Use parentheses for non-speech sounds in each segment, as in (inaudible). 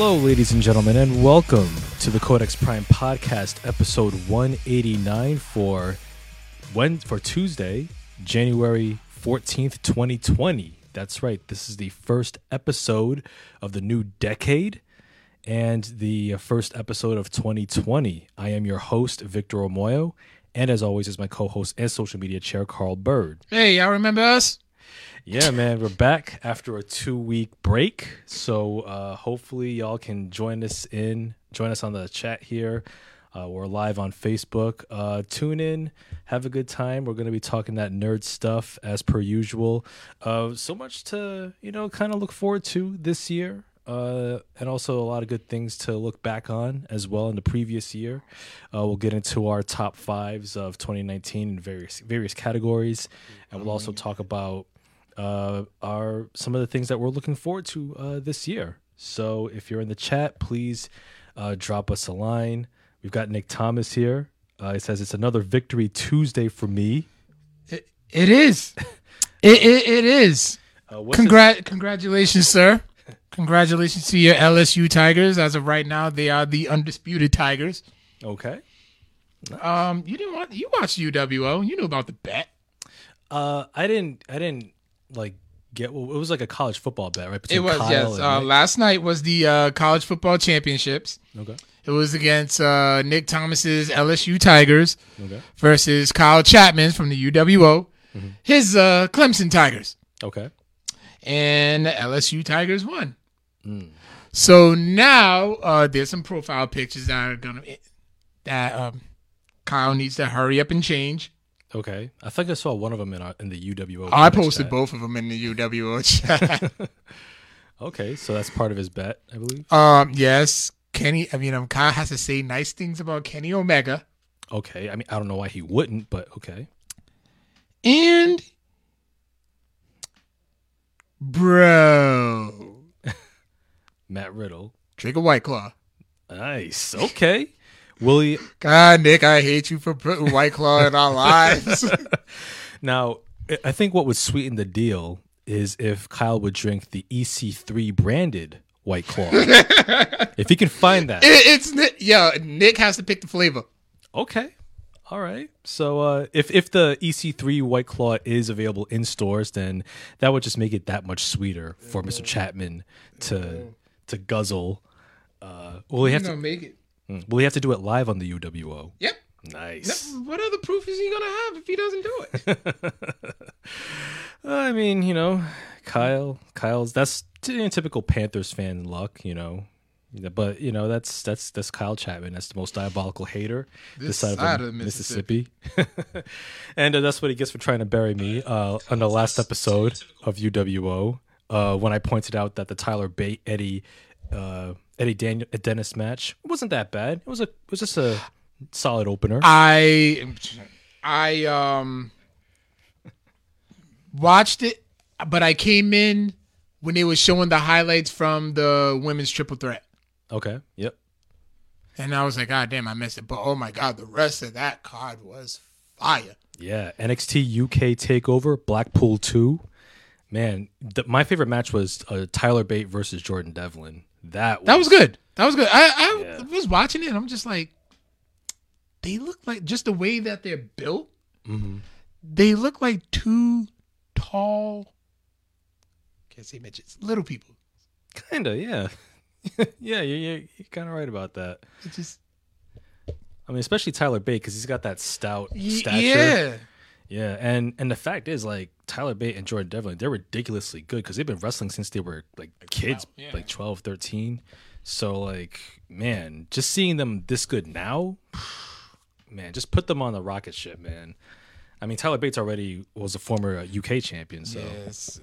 Hello, ladies and gentlemen, and welcome to the Codex Prime Podcast, episode 189 for when for Tuesday, January 14th, 2020. That's right. This is the first episode of the new decade and the first episode of 2020. I am your host, Victor Omoyo, and as always is my co-host and social media chair, Carl Bird. Hey, y'all remember us? Yeah, man, we're back after a two week break. So uh, hopefully y'all can join us in, join us on the chat here. Uh, we're live on Facebook. Uh, tune in, have a good time. We're going to be talking that nerd stuff as per usual. Uh, so much to you know, kind of look forward to this year. Uh, and also a lot of good things to look back on as well in the previous year. Uh, we'll get into our top fives of 2019 in various various categories, and we'll also talk about uh, are some of the things that we're looking forward to uh, this year. So if you're in the chat, please uh, drop us a line. We've got Nick Thomas here. Uh, he says it's another victory Tuesday for me. It, it is. (laughs) it, it, it is. Uh, Congrat, congratulations, sir. Congratulations to your LSU Tigers. As of right now, they are the undisputed Tigers. okay. Um, you didn't want you watched UWO. You knew about the bet. Uh, I didn't. I didn't like get. Well, it was like a college football bet, right? It was Kyle yes. Uh, last night was the uh, college football championships. okay. It was against uh, Nick Thomas's LSU Tigers Okay. versus Kyle Chapman from the UWO, Mm-hmm. his uh, Clemson Tigers. Okay. and the LSU Tigers won. Mm. So now uh, there's some profile pictures that are gonna that um, Kyle needs to hurry up and change. Okay. I think I saw one of them in our, in the UWO. I posted chat. both of them in the UWO (laughs) chat. Okay, so that's part of his bet, I believe. um, yes, Kenny. I mean, um, Kyle has to say nice things about Kenny Omega, Okay. I mean, I don't know why he wouldn't, but okay. and bro, (laughs) Matt Riddle. drink a White Claw. Nice. Okay. Willie. God, Nick, I hate you for putting White Claw in our (laughs) lives. (laughs) Now, I- think what would sweeten the deal is if Kyle would drink the EC3 branded White Claw. (laughs) if he can find that. It- it's Nick. Yeah, Nick has to pick the flavor. Okay. All right. So uh, if if the EC3 White Claw is available in stores, then that would just make it that much sweeter for Mr. Chapman to to guzzle. Uh, will he have to? make it. Mm, Will he have to do it live on the UWO? Yep. Nice. What other proof is he gonna have if he doesn't do it? (laughs) I mean, you know, Kyle. Kyle's that's t- typical Panthers fan luck, you know. But you know that's that's that's Kyle Chapman. That's the most diabolical hater this, This side, side of, of Mississippi. Mississippi, (laughs) and uh, that's what he gets for trying to bury me uh, on the last episode of UWO uh, when I pointed out that the Tyler Bate Eddie uh, Eddie Daniel a Dennis match wasn't that bad. It was a it was just a solid opener. I I um watched it, but I came in when they were showing the highlights from the women's triple threat. Okay. Yep. And I was like, God damn, I missed it. But oh my god, the rest of that card was fire. Yeah, NXT UK Takeover Blackpool two. Man, th- my favorite match was uh, Tyler Bate versus Jordan Devlin. That was, That was good. That was good. I, I Yeah. was watching it and I'm just like, they look like just the way that they're built, Mhm. they look like two tall can't say midgets, little people. Kinda, yeah, (laughs) yeah. You're, you're, you're kind of right about that. It just I mean, especially Tyler Bate because he's got that stout y- stature. yeah. Yeah. And and the fact is, like Tyler Bate and Jordan Devlin, they're ridiculously good because they've been wrestling since they were like kids, 12, yeah. like 12, 13. So like, man, just seeing them this good now, (sighs) man, just put them on the rocket ship, man. I mean, Tyler Bates already was a former uh, UK champion, so Yes.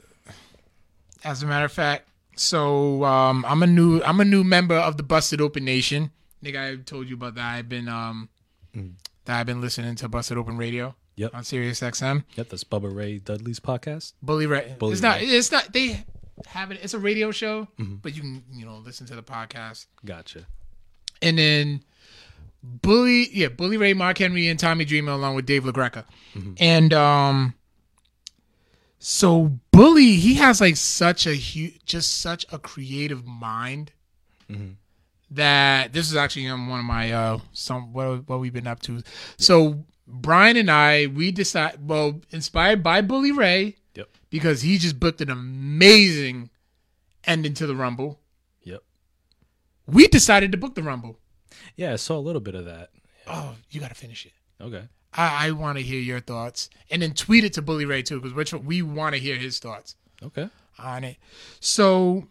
As a matter of fact, so um, I'm a new I'm a new member of the Busted Open Nation. Nigga, I told you about that. I've been um that I've been listening to Busted Open Radio Yep. on Sirius XM. yep, that's Bubba Ray Dudley's podcast. Bully Ray. Bully it's not. It's not. They have it. It's a radio show, but you can you know listen to the podcast. Gotcha. And then Bully, yeah, Bully Ray, Mark Henry, and Tommy Dreamer, along with Dave LaGreca. And um, so Bully, he has like such a huge, just such a creative mind. that this is actually um, one of my uh some what what we've been up to. So Brian and I we decide well inspired by Bully Ray Yep. because he just booked an amazing ending to the Rumble. Yep. We decided to book the Rumble. Yeah, I saw a little bit of that. Oh, you got to finish it. Okay. I, I want to hear your thoughts, and then tweet it to Bully Ray too, because we want to hear his thoughts Okay. on it. So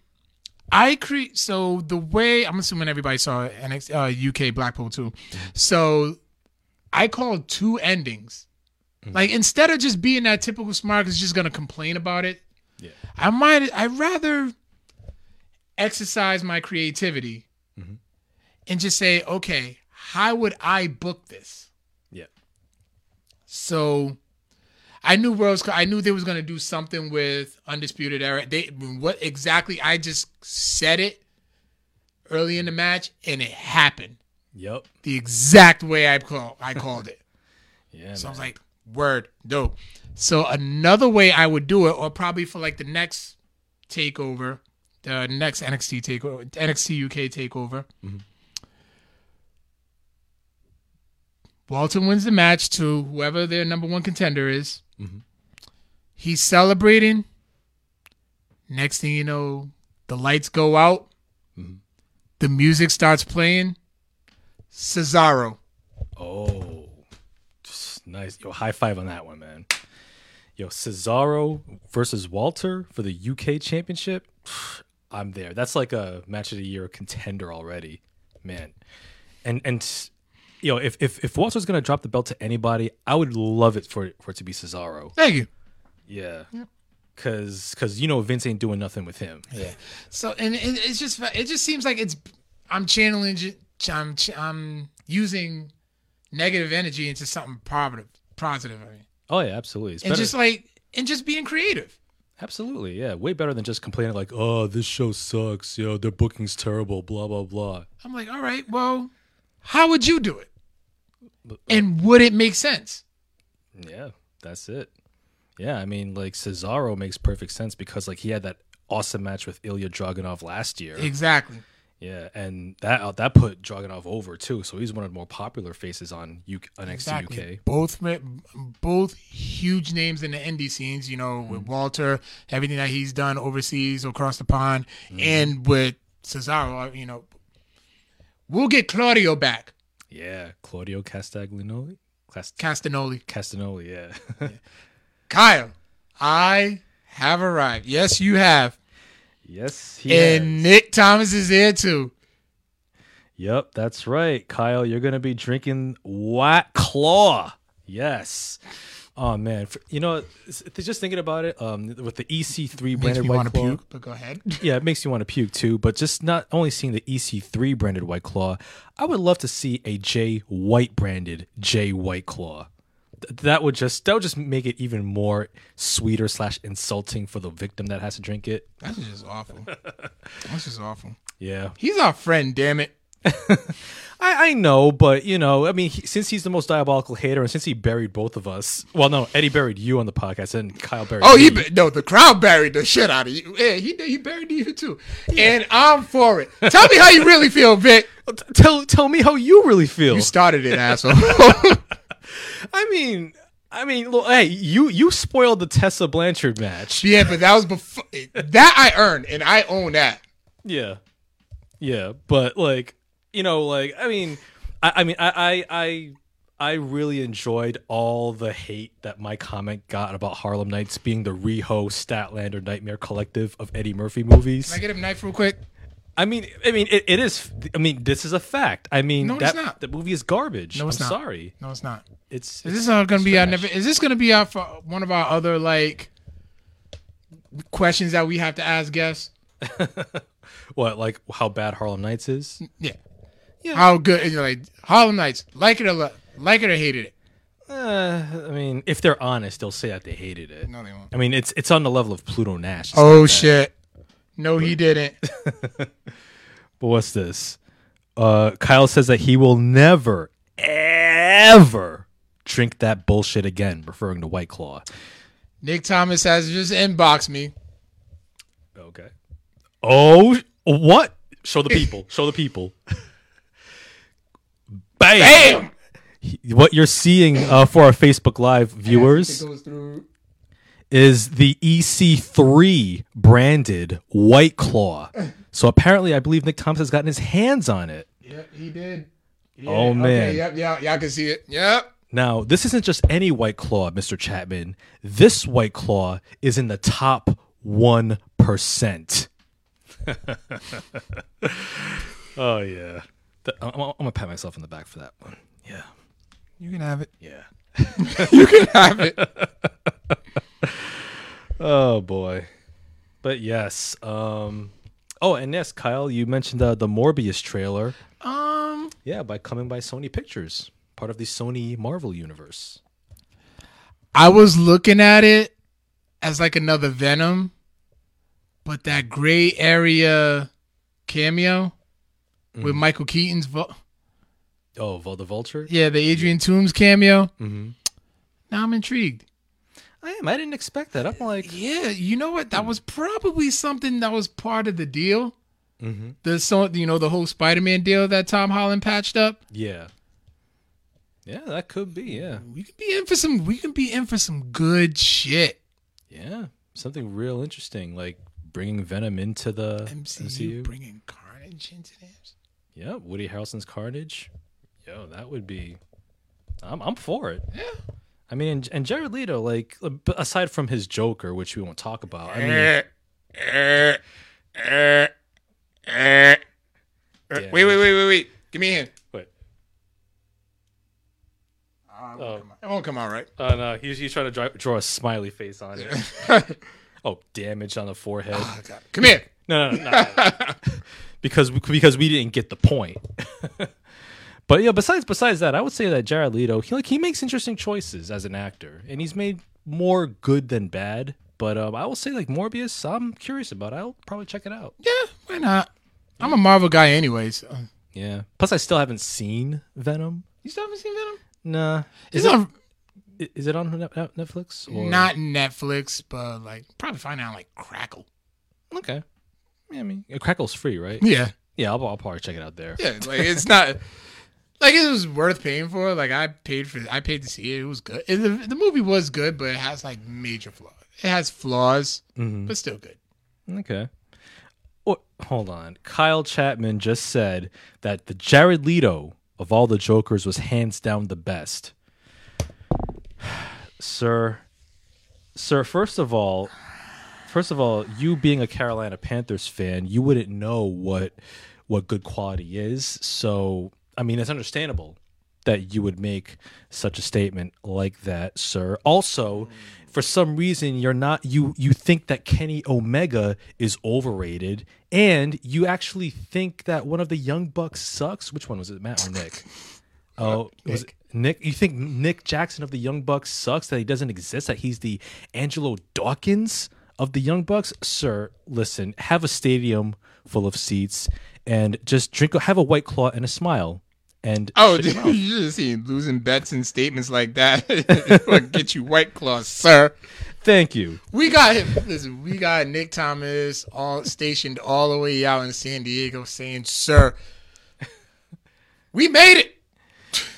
I create. So the way I'm assuming everybody saw NXT, uh, UK Blackpool too. So I called two endings. Mm. Like instead of just being that typical smart, is just gonna complain about it. Yeah. I might. I'd rather exercise my creativity mm-hmm. and just say, okay, how would I book this? Yeah. So I knew Worlds. I knew they was gonna do something with Undisputed Era. They what exactly? I just said it early in the match, and it happened Yep. the exact way I call I called it. (laughs) Yeah. So I was like, word, dope. So another way I would do it, or probably for like the next takeover, the next NXT takeover, NXT UK takeover. Mm-hmm. Walter wins the match to whoever their number one contender is. Mm-hmm. He's celebrating. Next thing you know, the lights go out. Mm-hmm. The music starts playing. Cesaro. Oh, just nice. Yo, high five on that one, man. Yo, Cesaro versus Walter for the UK Championship. (sighs) I'm there. That's like a match of the year contender already, man. And and you know, if if if Walter's gonna drop the belt to anybody, I would love it for for it to be Cesaro. Thank you. Yeah. Cause, cause you know Vince ain't doing nothing with him. Yeah. So and, and it's just it just seems like it's I'm channeling j- I'm ch- I'm using negative energy into something positive positive. I mean, Oh yeah, absolutely. It's and better- just like and just being creative. absolutely, yeah, way better than just complaining like, oh, this show sucks. Yo, their booking's terrible. Blah blah blah. I'm like, all right, well, how would you do it? And would it make sense? Yeah, that's it. Yeah, I mean, like Cesaro makes perfect sense because like he had that awesome match with Ilya Dragunov last year. Exactly. Yeah, and that uh, that put Dragunov over too. So he's one of the more popular faces on UK, on NXT Exactly. UK. Both both huge names in the indie scenes. You know, with mm. Walter, everything that he's done overseas, across the pond, mm-hmm. and with Cesaro. Uh, you know, we'll get Claudio back. Yeah, Claudio Castagnoli, Cast- Castanoli. Castagnoli. Yeah, (laughs) Kyle, I have arrived. Yes, you have. Yes, he and. Nick Thomas is here too. Yep, that's right, Kyle. You're gonna be drinking White Claw. Yes. Oh man, you know, just thinking about it, um, with the EC3 Makes branded White want to Claw. puke, but go ahead. (laughs) Yeah, it makes you want to puke too. But just not only seeing the EC3 branded White Claw, I would love to see a Jay White branded J White Claw. Th- That would just that would just make it even more sweeter slash insulting for the victim that has to drink it. That's just awful. (laughs) That's just awful. Yeah, He's our friend, damn it. (laughs) I, I know, but you know, I mean, he, since he's the most diabolical hater, and since he buried both of us, well, no, Eddie buried you on the podcast, and Kyle buried. Oh, he me. bu- no, the crowd buried the shit out of you. Yeah, he he buried you too, and I'm for it. Tell me how you really feel, Vic. (laughs) Tell tell me how you really feel. You started it, asshole. I mean, I mean, look, hey, you you spoiled the Tessa Blanchard match. yeah, but that was before that I earned, and I own that. Yeah, yeah, but like, you know, like, I mean, I, I mean, I, I, I, I really enjoyed all the hate that my comment got about Harlem Nights being the Reho Statlander Nightmare Collective of Eddie Murphy movies. Can I get him a knife real quick? I mean, I mean, it, it is. I mean, this is a fact. I mean, No, it's that not. the movie is garbage. No, it's I'm not. sorry. No, it's not. It's Is this uh, gonna be our never? Is this gonna be our for one of our other like questions that we have to ask guests? (laughs) what like how bad Harlem Nights is. Yeah. Yeah. How good? And you're like Harlem Nights, like it or lo- like it or hated it. Uh, I mean, if they're honest, they'll say that they hated it. No, they won't. I mean, it's it's on the level of Pluto Nash. It's Oh bad. shit! No, he didn't. (laughs) But what's this? Uh, Kyle says that he will never, ever drink that bullshit again, referring to White Claw. Nick Thomas has just inboxed me. Okay. Oh, what? Show the (laughs) people. Show the people. Bam! Bam! What you're seeing uh, for our Facebook Live viewers It goes through. Is the EC3 branded White Claw. (laughs) So apparently, I believe Nick Thompson has gotten his hands on it. Yep, he did. He Oh, man. Okay, yep, yeah, y'all can see it. Yep. Now, this isn't just any White Claw, Mr. Chapman. This White Claw is in the top 1%. (laughs) oh, yeah. Th- I'm, I'm going to pat myself in the back for that one. Yeah. You can have it. Yeah. (laughs) You can have it. Oh, boy. But yes. Um, oh, and yes, Kyle, you mentioned uh, the Morbius trailer. Um, Yeah, by coming by Sony Pictures, part of the Sony Marvel universe. I was looking at it as like another Venom, but that gray area cameo with Michael Keaton's, vo- Oh, Vol the Vulture? yeah, the Adrian Toomes cameo. Mm-hmm. Now I'm intrigued. I am. I didn't expect that. I'm like, Yeah, you know what? That was probably something that was part of the deal. mm-hmm. The so you know the whole Spider-Man deal that Tom Holland patched up. yeah. Yeah, that could be. Yeah. We could be in for some. We can be in for some good shit. Yeah. Something real interesting, like bringing Venom into the MCU, MCU. bringing Carnage into this. Yeah, Woody Harrelson's Carnage. Yo, that would be. I'm I'm for it. Yeah. I mean, and, and Jared Leto, like, uh, aside from his Joker, which we won't talk about. I mean, eh, eh. Wait, wait, wait, wait, wait. Give me a hand. wait. Ah, it, Oh. won't come out. it won't come out right. Oh no, he's he's trying to draw, draw a smiley face on it. (laughs) oh, damage on the forehead. Oh, God. Come here. No, no, no, no, no. (laughs) because because we didn't get the point. (laughs) but yeah, besides besides that, I would say that Jared Leto, he like he makes interesting choices as an actor, and he's made more good than bad. But um, I will say like Morbius, I'm curious about. It. I'll probably check it out. Yeah, why not? I'm a Marvel guy, anyways. Yeah. Plus, I still haven't seen Venom. you still haven't seen Venom? Nah. Is It's it on is it on Net- Net- Netflix? Or? not Netflix, but like probably find out on, like Crackle. Okay. Yeah, I mean, Crackle's free, right? Yeah, Yeah, I'll, I'll probably check it out there. yeah. Like it's not (laughs) like it was worth paying for. Like I paid for, I paid to see it. It was good. It, the, the movie was good, but it has like major flaws. It has flaws, Mhm. but still good. Okay. Oh, hold on. Kyle Chapman just said that the Jared Leto of all the Jokers was hands down the best. (sighs) sir, sir, first of all, first of all, you being a Carolina Panthers fan, you wouldn't know what what good quality is. So, I mean, it's understandable that you would make such a statement like that, sir. Also, for some reason you're not you you think that Kenny Omega is overrated and you actually think that one of the young bucks sucks. Which one was it, Matt or Nick? (laughs) Oh, was it Nick? You think Nick Jackson of the Young Bucks sucks that he doesn't exist that he's the Angelo Dawkins of the Young Bucks? Sir, listen, have a stadium full of seats and just drink have a white claw and a smile. And Oh, dude, (laughs) you just see losing bets and statements like that. (laughs) get you white claws, sir. thank you. We got him. Listen, we got Nick Thomas all stationed all the way out in San Diego, saying, "Sir, we made it."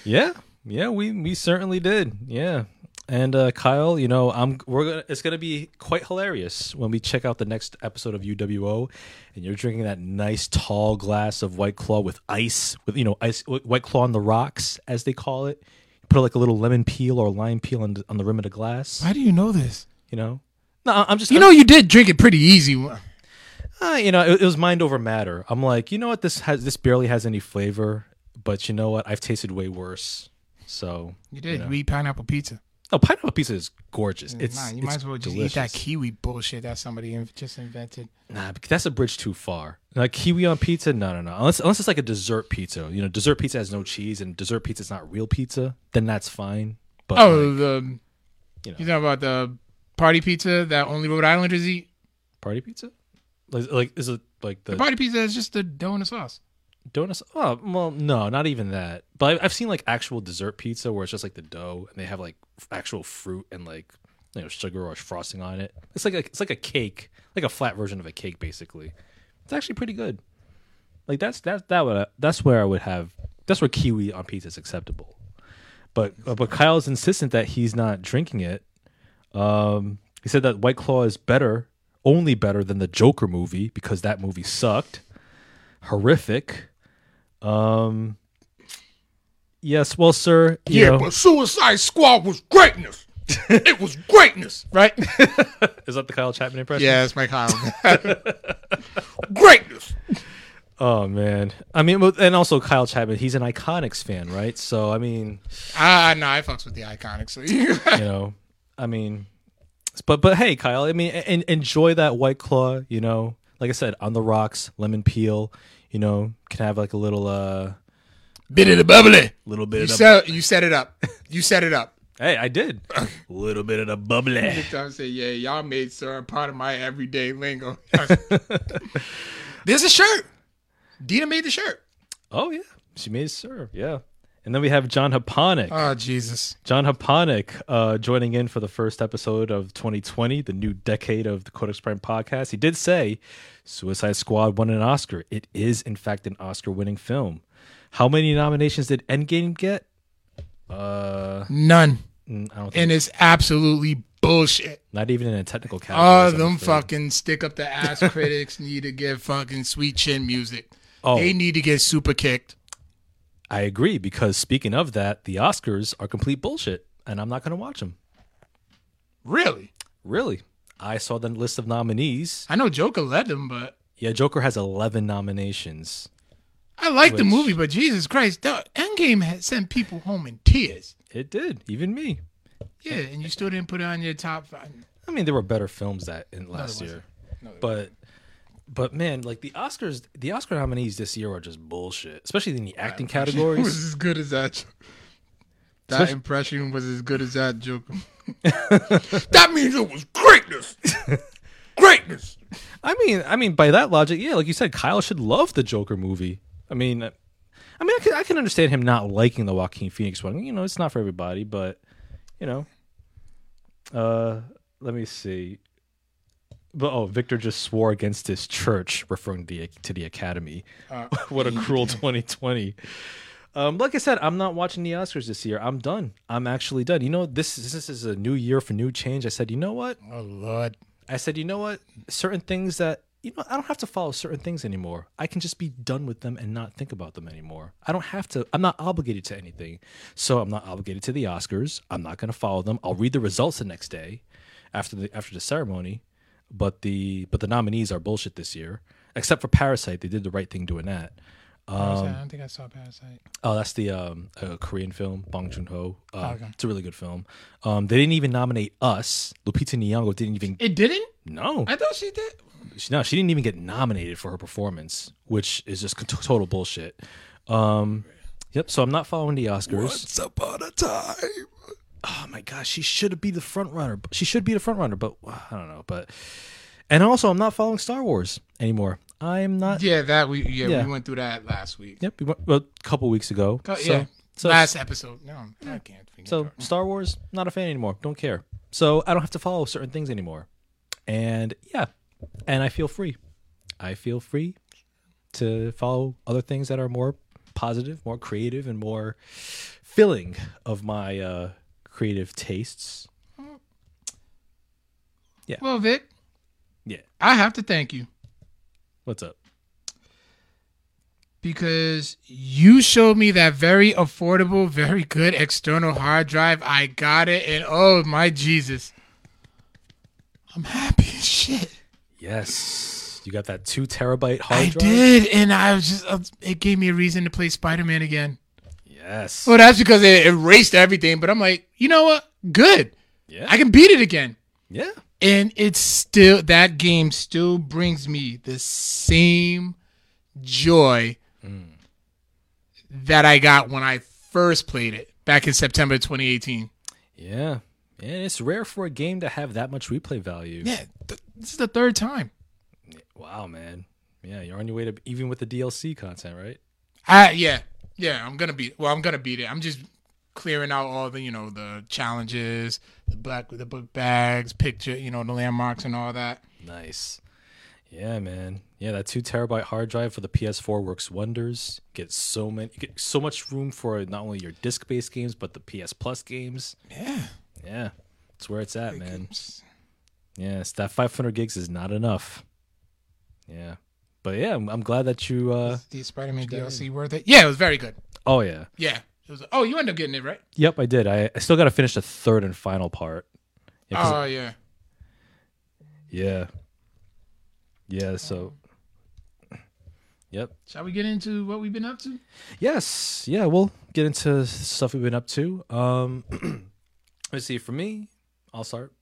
Yeah, yeah, we we certainly did. Yeah, and uh, Kyle, you know, I'm we're gonna it's gonna be quite hilarious when we check out the next episode of UWO, and you're drinking that nice tall glass of White Claw with ice, with you know ice White Claw on the rocks as they call it. Put like a little lemon peel or lime peel on the, on the rim of the glass. Why do you know this? You know, no, I'm just You know, you did drink it pretty easy. uh, you know, it, it was mind over matter. I'm like, you know what, this has this barely has any flavor, but you know what, I've tasted way worse. So You did. know. You eat pineapple pizza. Oh, pineapple pizza is gorgeous. It's nah, you might as well just delicious. eat that kiwi bullshit that somebody in- just invented. Nah, that's a bridge too far. Like kiwi on pizza, no, no, no. Unless unless it's like a dessert pizza. You know, dessert pizza has no cheese, and dessert pizza is not real pizza. Then that's fine. But Oh, like, the you know, you talking about the party pizza that only Rhode Islanders eat? party pizza, like, like is it like the, The party pizza is just the dough and the sauce. Donuts? Oh, well, no, not even that. But I've seen like actual dessert pizza where it's just like the dough, and they have like actual fruit and like you know sugar or frosting on it. It's like a, it's like a cake, like a flat version of a cake, basically. It's actually pretty good. Like that's that that would that's where I would have that's where kiwi on pizza is acceptable. But but Kyle's insistent that he's not drinking it. Um, he said that White Claw is better, only better than the Joker movie because that movie sucked, horrific. Um, yes, well, sir, you Yeah, know- but Suicide Squad was greatness. (laughs) it was greatness, right? (laughs) is that the Kyle Chapman impression? yeah, it's my Kyle. (laughs) greatness. Oh man, I mean, and also Kyle Chapman, he's an Iconics fan, right? So I mean, Ah, no, I fucks with the Iconics. So you, you know, I mean, but but hey, Kyle, I mean, en- enjoy that White Claw. You know, like I said, on the rocks, lemon peel. You know, can have like a little uh, bit of the bubbly. little bit You of the, set, you set it up. You set it up. (laughs) hey, I did a (laughs) little bit of the bubbly. I say, yeah, y'all made sir a part of my everyday lingo. (laughs) There's a shirt. Dina made the shirt. Oh yeah, she made sir. Yeah, and then we have John Haponic. Oh Jesus. John Haponic uh, joining in for the first episode of 2020, the new decade of the Codex Prime podcast. He did say Suicide Squad won an Oscar. It is, in fact, an Oscar winning film. How many nominations did Endgame get? Uh, None. mm, I don't think, And it's absolutely bullshit. not even in a technical category. Oh, them fucking stick up the ass (laughs) critics need to get fucking sweet chin music. Oh. They need to get super kicked. I agree because speaking of that, the Oscars are complete bullshit, and I'm not going to watch them. Really? Really, I saw the list of nominees. I know Joker led them, but Yeah, Joker has 11 nominations. I like the movie, but Jesus Christ, the Endgame had sent people home in tears. It did, even me. Yeah, and you still didn't put it on your top five. I mean, there were better films that in last there year, No, but but man, like the Oscars, the Oscar nominees this year are just bullshit, especially in the acting (laughs) categories. as good as that. That Especially- impression was as good as that Joker. (laughs) that means it was greatness. (laughs) greatness. I mean, I mean, by that logic, yeah, like you said, Kyle should love the Joker movie. I mean, I mean, I can, I can understand him not liking the Joaquin Phoenix one. You know, it's not for everybody, but you know, uh, let me see. But oh, Victor just swore against his church, referring to the to the Academy. Uh, (laughs) what a cruel 2020. Um, like I said, I'm not watching the Oscars this year. I'm done. I'm actually done. You know, this this is a new year for new change. I said, you know what? Oh Lord. I said, you know what? Certain things that you know, I don't have to follow certain things anymore. I can just be done with them and not think about them anymore. I don't have to. I'm not obligated to anything. So I'm not obligated to the Oscars. I'm not going to follow them. I'll read the results the next day after the after the ceremony. But the but the nominees are bullshit this year. Except for Parasite, they did the right thing doing that. I don't think I saw Parasite. Oh, that's the um, uh, Korean film, Bong Joon Ho. Uh, Okay. It's a really good film. Um, they didn't even nominate us. Lupita Nyong'o didn't even. It didn't? No, I thought she did. she, no, she didn't even get nominated for her performance, which is just total bullshit. Um, yep. So I'm not following the Oscars. Once upon a time. Oh my gosh, she should be the front runner. She should be the front runner, but uh, I don't know. But and also, I'm not following Star Wars anymore. I am not. Yeah, that we yeah, Yeah. we went through that last week. Yep. We went, well, a couple weeks ago. Co- So- yeah. So, last episode. No, I can't. think So of it. Star Wars, not a fan anymore. Don't care. So I don't have to follow certain things anymore. And yeah, and I feel free. I feel free to follow other things that are more positive, more creative, and more filling of my uh, creative tastes. Yeah. Well, Vic, Yeah. I have to thank you What's up? because you showed me that very affordable, very good external hard drive. I got it, and oh my Jesus, I'm happy as shit. Yes, you got that two terabyte hard I drive. I did, and I was just uh, it gave me a reason to play Spider Man again. Yes. Well, that's because it erased everything. But I'm like, you know what? Good. Yeah. I can beat it again. yeah. And it's still that game still brings me the same joy that I got when I first played it back in September 2018. Yeah. And it's rare for a game to have that much replay value. Yeah, th- this is the third time. Wow, man. Yeah, you're on your way to even with the DLC content, right? I yeah yeah I'm gonna beat. Well, I'm gonna beat it. I'm just clearing out all the you know the challenges, the black the book bags, picture, you know the landmarks and all that. Nice. Yeah, man. Yeah, that two terabyte hard drive for the PS4 works wonders. Get so many, get so much room for not only your disc based games but the PS Plus games. Yeah. Yeah, that's where it's at, man. Yes, that 500 gigs is not enough. Yeah, but yeah, I'm, I'm glad that you. uh The Spider-Man DLC worth it? Yeah, it was very good. Oh yeah. Yeah. It was. Oh, you ended up getting it right. Yep, I did. I, I still got to finish the third and final part. Yeah, Oh yeah. yeah. Yeah. So. Yep. Shall we get into what we've been up to? Yes. Yeah. We'll get into stuff we've been up to. Um, (clears throat) let's see. For me, I'll start.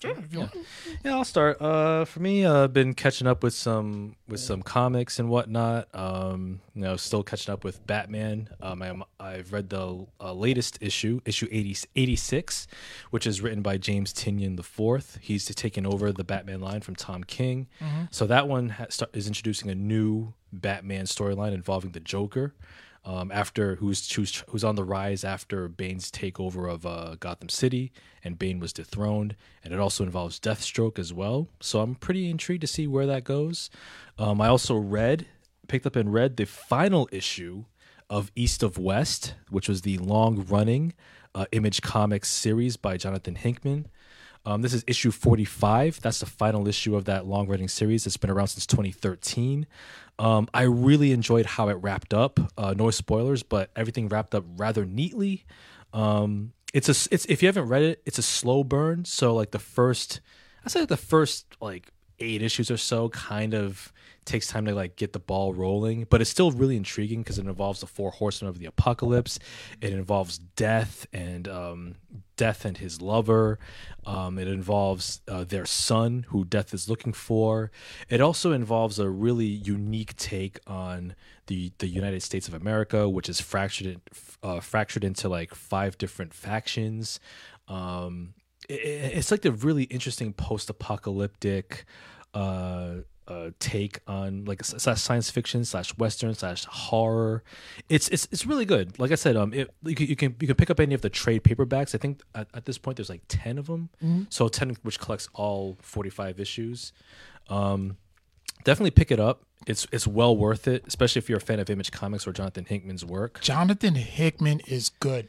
Sure. Want. Yeah, I'll start. Uh, for me, uh, I've been catching up with some with some comics and whatnot. Um, you know, still catching up with Batman. Um, I'm, I've read the uh, latest issue, issue 80, 86, which is written by James Tynion the fourth. He's taking over the Batman line from Tom King. So that one ha- start, is introducing a new Batman storyline involving the Joker. Um, after who's who's who's on the rise after Bane's takeover of uh, Gotham City, and Bane was dethroned, and it also involves Deathstroke as well. So I'm pretty intrigued to see where that goes. Um, I also read, picked up and read the final issue of East of West, which was the long-running uh, Image Comics series by Jonathan Hickman. Um, this is issue 45. That's the final issue of that long running series. It's been around since 2013. Um, I really enjoyed how it wrapped up. Uh, no spoilers, but everything wrapped up rather neatly. Um, it's a it's if you haven't read it, it's a slow burn. So like the first, I say the first like eight issues or so kind of takes time to like get the ball rolling, but it's still really intriguing because it involves the four horsemen of the apocalypse. It involves death and um, death and his lover. Um, it involves uh, their son, who death is looking for. It also involves a really unique take on the the United States of America, which is fractured uh, fractured into like five different factions. Um, it, it's like a really interesting post-apocalyptic uh, uh, take on like slash science fiction slash western slash horror. It's it's it's really good. Like I said, um, it, you, can, you can you can pick up any of the trade paperbacks. I think at, at this point there's like ten of them. So ten which collects all forty five issues. Um, definitely pick it up. It's it's well worth it, especially if you're a fan of Image Comics or Jonathan Hickman's work. Jonathan Hickman is good.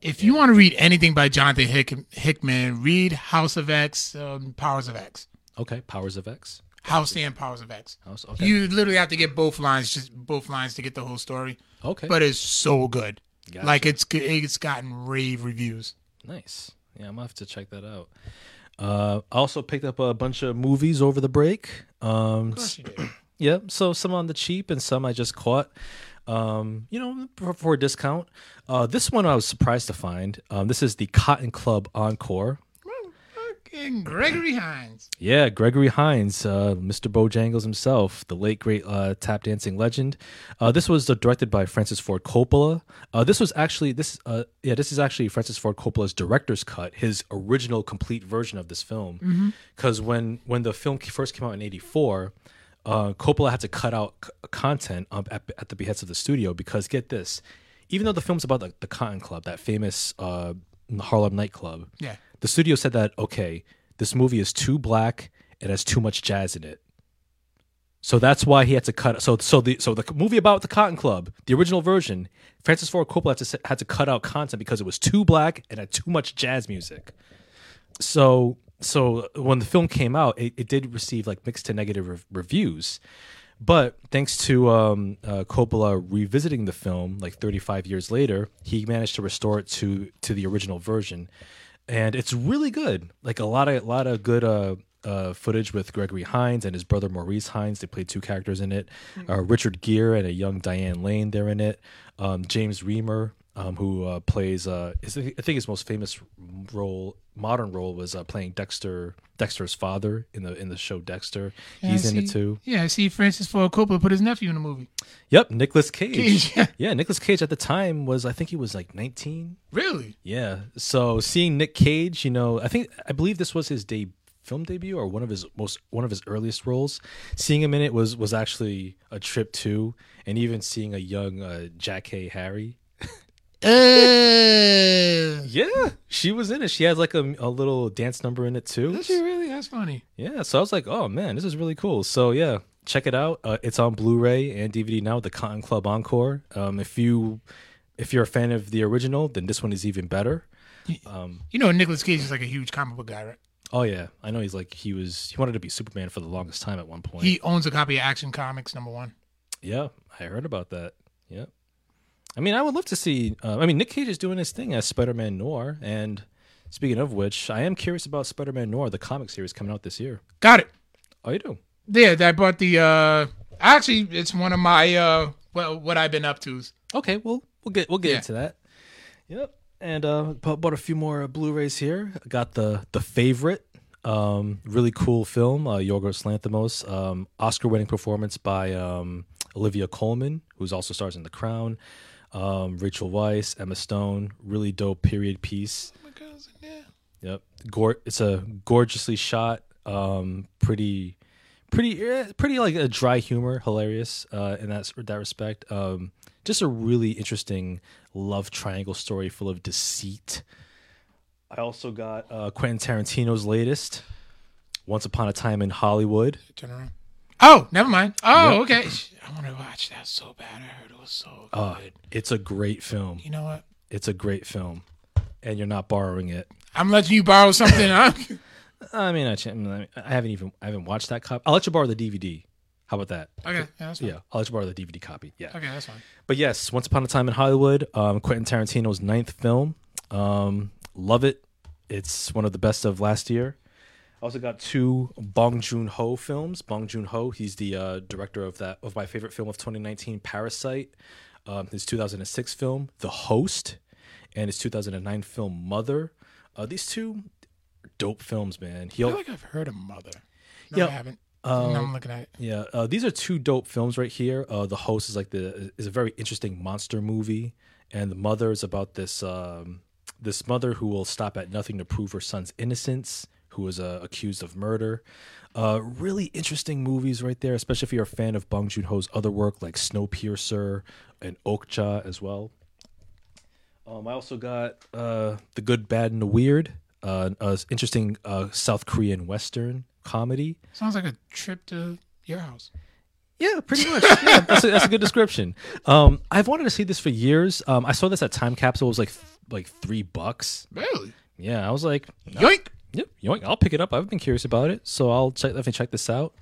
If you want to read anything by Jonathan Hick- Hickman, read House of X, um, Powers of X. Okay, Powers of X. House and Powers of X. House- Okay. You literally have to get both lines, just both lines to get the whole story. okay. But it's so good. Gotcha. Like it's it's gotten rave reviews. Nice. Yeah, I'm gonna have to check that out. Uh, I also picked up a bunch of movies over the break. Um, (clears throat) yeah, so some on the cheap and some I just caught. Um, you know, for, for a discount. Uh, this one I was surprised to find. Um, this is the Cotton Club Encore. Fucking Gregory Hines. Yeah, Gregory Hines, uh, Mr. Bojangles himself, the late great uh, tap dancing legend. Uh, this was uh, directed by Francis Ford Coppola. Uh, this was actually this, uh, yeah, this is actually Francis Ford Coppola's director's cut, his original complete version of this film. Because when when the film first came out in '84, uh, Coppola had to cut out c- content um, at, at the behest of the studio because get this, even though the film's about the, the Cotton Club, that famous uh, Harlem nightclub, Yeah. The studio said that okay, this movie is too black, it has too much jazz in it. So that's why he had to cut. So so the so the movie about the Cotton Club, the original version, Francis Ford Coppola had to, had to cut out content because it was too black and had too much jazz music. So so when the film came out, it, it did receive like mixed to negative rev- reviews. But thanks to um, uh, Coppola revisiting the film like 35 years later, he managed to restore it to to the original version, and it's really good. Like a lot of a lot of good uh, uh, footage with Gregory Hines and his brother Maurice Hines. They played two characters in it. Uh, Richard Gere and a young Diane Lane. They're in it. Um, James Remar, um, who uh, plays uh, his, I think his most famous role, modern role, was uh, playing Dexter Dexter's father in the in the show Dexter. He's Yeah, in it too. Yeah, I see Francis Ford Coppola put his nephew in the movie. Yep, Nicolas Cage. Cage, yeah. (laughs) yeah, Nicolas Cage at the time was I think he was like 19. Really? Yeah. So seeing Nick Cage, you know, I think I believe this was his day film debut or one of his most one of his earliest roles. Seeing him in it was was actually a trip too, and even seeing a young uh, Jackée Harry. Uh, (laughs) Yeah, she was in it. She had like a, a little dance number in it too. does she really? I That's funny. Yeah, so I was like, oh man, this is really cool. So yeah, check it out. Uh, it's on Blu-ray and DVD now. With the Cotton Club Encore. Um, if you if you're a fan of the original, then this one is even better. Um, You know, Nicolas Cage is like a huge comic book guy, right? Oh yeah, I know he's like he was he wanted to be Superman for the longest time at one point. He owns a copy of Action Comics number one. yeah, I heard about that. Yeah, I mean, I would love to see. Uh, I mean, Nick Cage is doing his thing as Spider-Man Noir, and speaking of which, I am curious about Spider-Man Noir, the comic series coming out this year. Got it. Oh, you do? Yeah, I bought the. uh Actually, it's one of my uh well, what I've been up to. Okay, well we'll get we'll get Yeah. into that. Yep. And uh bought a few more Blu-rays here. Got the the favorite, um, really cool film, uh, Yorgos Lanthimos, um, Oscar-winning performance by um, Olivia Colman, who's also stars in The Crown. Um, Rachel Weisz, Emma Stone, really dope period piece. Yep, Gor- it's a gorgeously shot, um, pretty, pretty, eh, pretty like a dry humor, hilarious uh, in that that respect. Um, just a really interesting love triangle story full of deceit. I also got uh, Quentin Tarantino's latest, Once Upon a Time in Hollywood. Turn around. Oh, never mind. Oh, okay. I want to watch that so bad. I heard it was so good. Uh, it's a great film. you know what? It's a great film, and you're not borrowing it. I'm letting you borrow something. Huh? (laughs) I mean, I, ch- I haven't even I haven't watched that copy. I'll let you borrow the DVD. How about that? okay, yeah, that's fine. Yeah, I'll let you borrow the DVD copy. Yeah. Okay, that's fine. But yes, Once Upon a Time in Hollywood, um, Quentin Tarantino's ninth film. Um, love it. It's one of the best of last year. I also got two Bong Joon Ho films. Bong Joon Ho, he's the uh, director of that of my favorite film of 2019, Parasite. Um, his 2006 film, The Host, and his 2009 film, Mother. Uh, these two dope films, man. He I feel like I've heard of Mother. No, Yeah, I haven't. no, I'm looking at it. Yeah, uh, these are two dope films right here. Uh, the host is like the is a very interesting monster movie, and the mother is about this um, this mother who will stop at nothing to prove her son's innocence, who is uh, accused of murder. Uh, really interesting movies right there, especially if you're a fan of Bong Joon Ho's other work like Snowpiercer and Okja as well. Um, I also got uh, The Good, Bad, and the Weird, uh, an interesting uh, South Korean Western comedy. Sounds like a trip to your house. Yeah, pretty much. Yeah, that's a, that's a good description. Um, I've wanted to see this for years. Um, I saw this at Time Capsule. It was like th- like three bucks. Really? Yeah, I was like, Yoink! Yep, yoink, I'll pick it up. I've been curious about it, so I'll check, definitely check this out.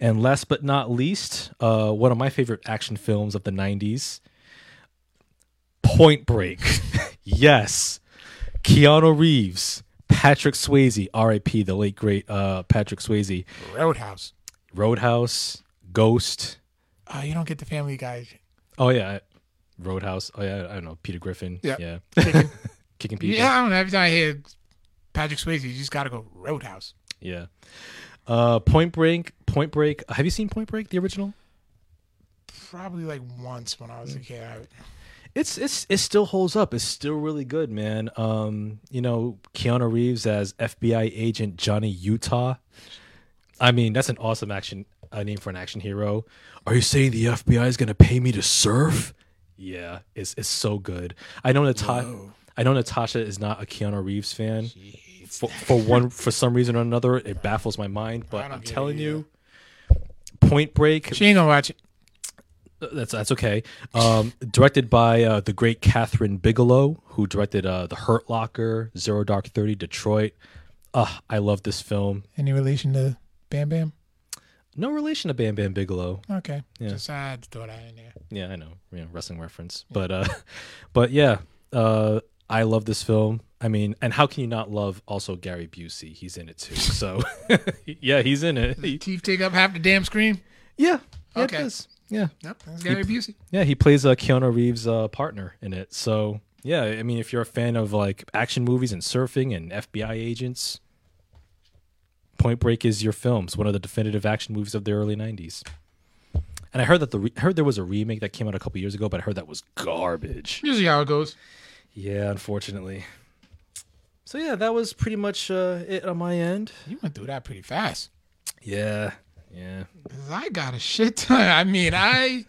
And last but not least, uh, one of my favorite action films of the '90s, Point Break. (laughs) yes, Keanu Reeves, Patrick Swayze, R.I.P. the late great uh, Patrick Swayze, Roadhouse. Roadhouse, Ghost. Uh, you don't get the Family Guy. Oh yeah, Roadhouse. Oh yeah, I don't know Peter Griffin. Yeah. yeah, Kicking. (laughs) kicking people. yeah, I don't know. Every time I hear Patrick Swayze, you just got to go Roadhouse. Yeah. Uh, Point Break. Point Break. Have you seen Point Break, the original? Probably like once when I was a kid. I, It's it's it still holds up. It's still really good, man. Um, you know, Keanu Reeves as FBI agent Johnny Utah. I mean, that's an awesome action uh, name for an action hero. Are you saying the FBI is gonna pay me to surf? Yeah, it's it's so good. I know Natasha. I know Natasha is not a Keanu Reeves fan. For, for one, for some reason or another, it baffles my mind. But I don't I'm telling you, Point Break. she ain't gonna watch it. That's that's okay. Um, directed by uh, the great Kathryn Bigelow, who directed uh, The Hurt Locker, Zero Dark Thirty, Detroit. Uh, I love this film. Any relation to Bam Bam? No relation to Bam Bam Bigelow. Okay. Yeah. Just I had to throw that in there. Yeah, I know, you know, wrestling reference, but uh, (laughs) but yeah, uh, I love this film. I mean, and how can you not love also Gary Busey? He's in it too. So (laughs) yeah, he's in it. He- Teeth take up half the damn screen. yeah, yeah, it Okay. does. yeah. That's Gary Busey. Yeah, he plays uh, Keanu Reeves' uh, partner in it. So yeah, I mean, if you're a fan of like action movies and surfing and FBI agents, Point Break is your film. It's one of the definitive action movies of the early '90s. And I heard that the re- I heard there was a remake that came out a couple years ago, but I heard that was garbage. Usually how it goes. Yeah, unfortunately. So yeah, that was pretty much uh, it on my end. You went through that pretty fast. Yeah, yeah. I got a shit ton. (laughs) I mean, I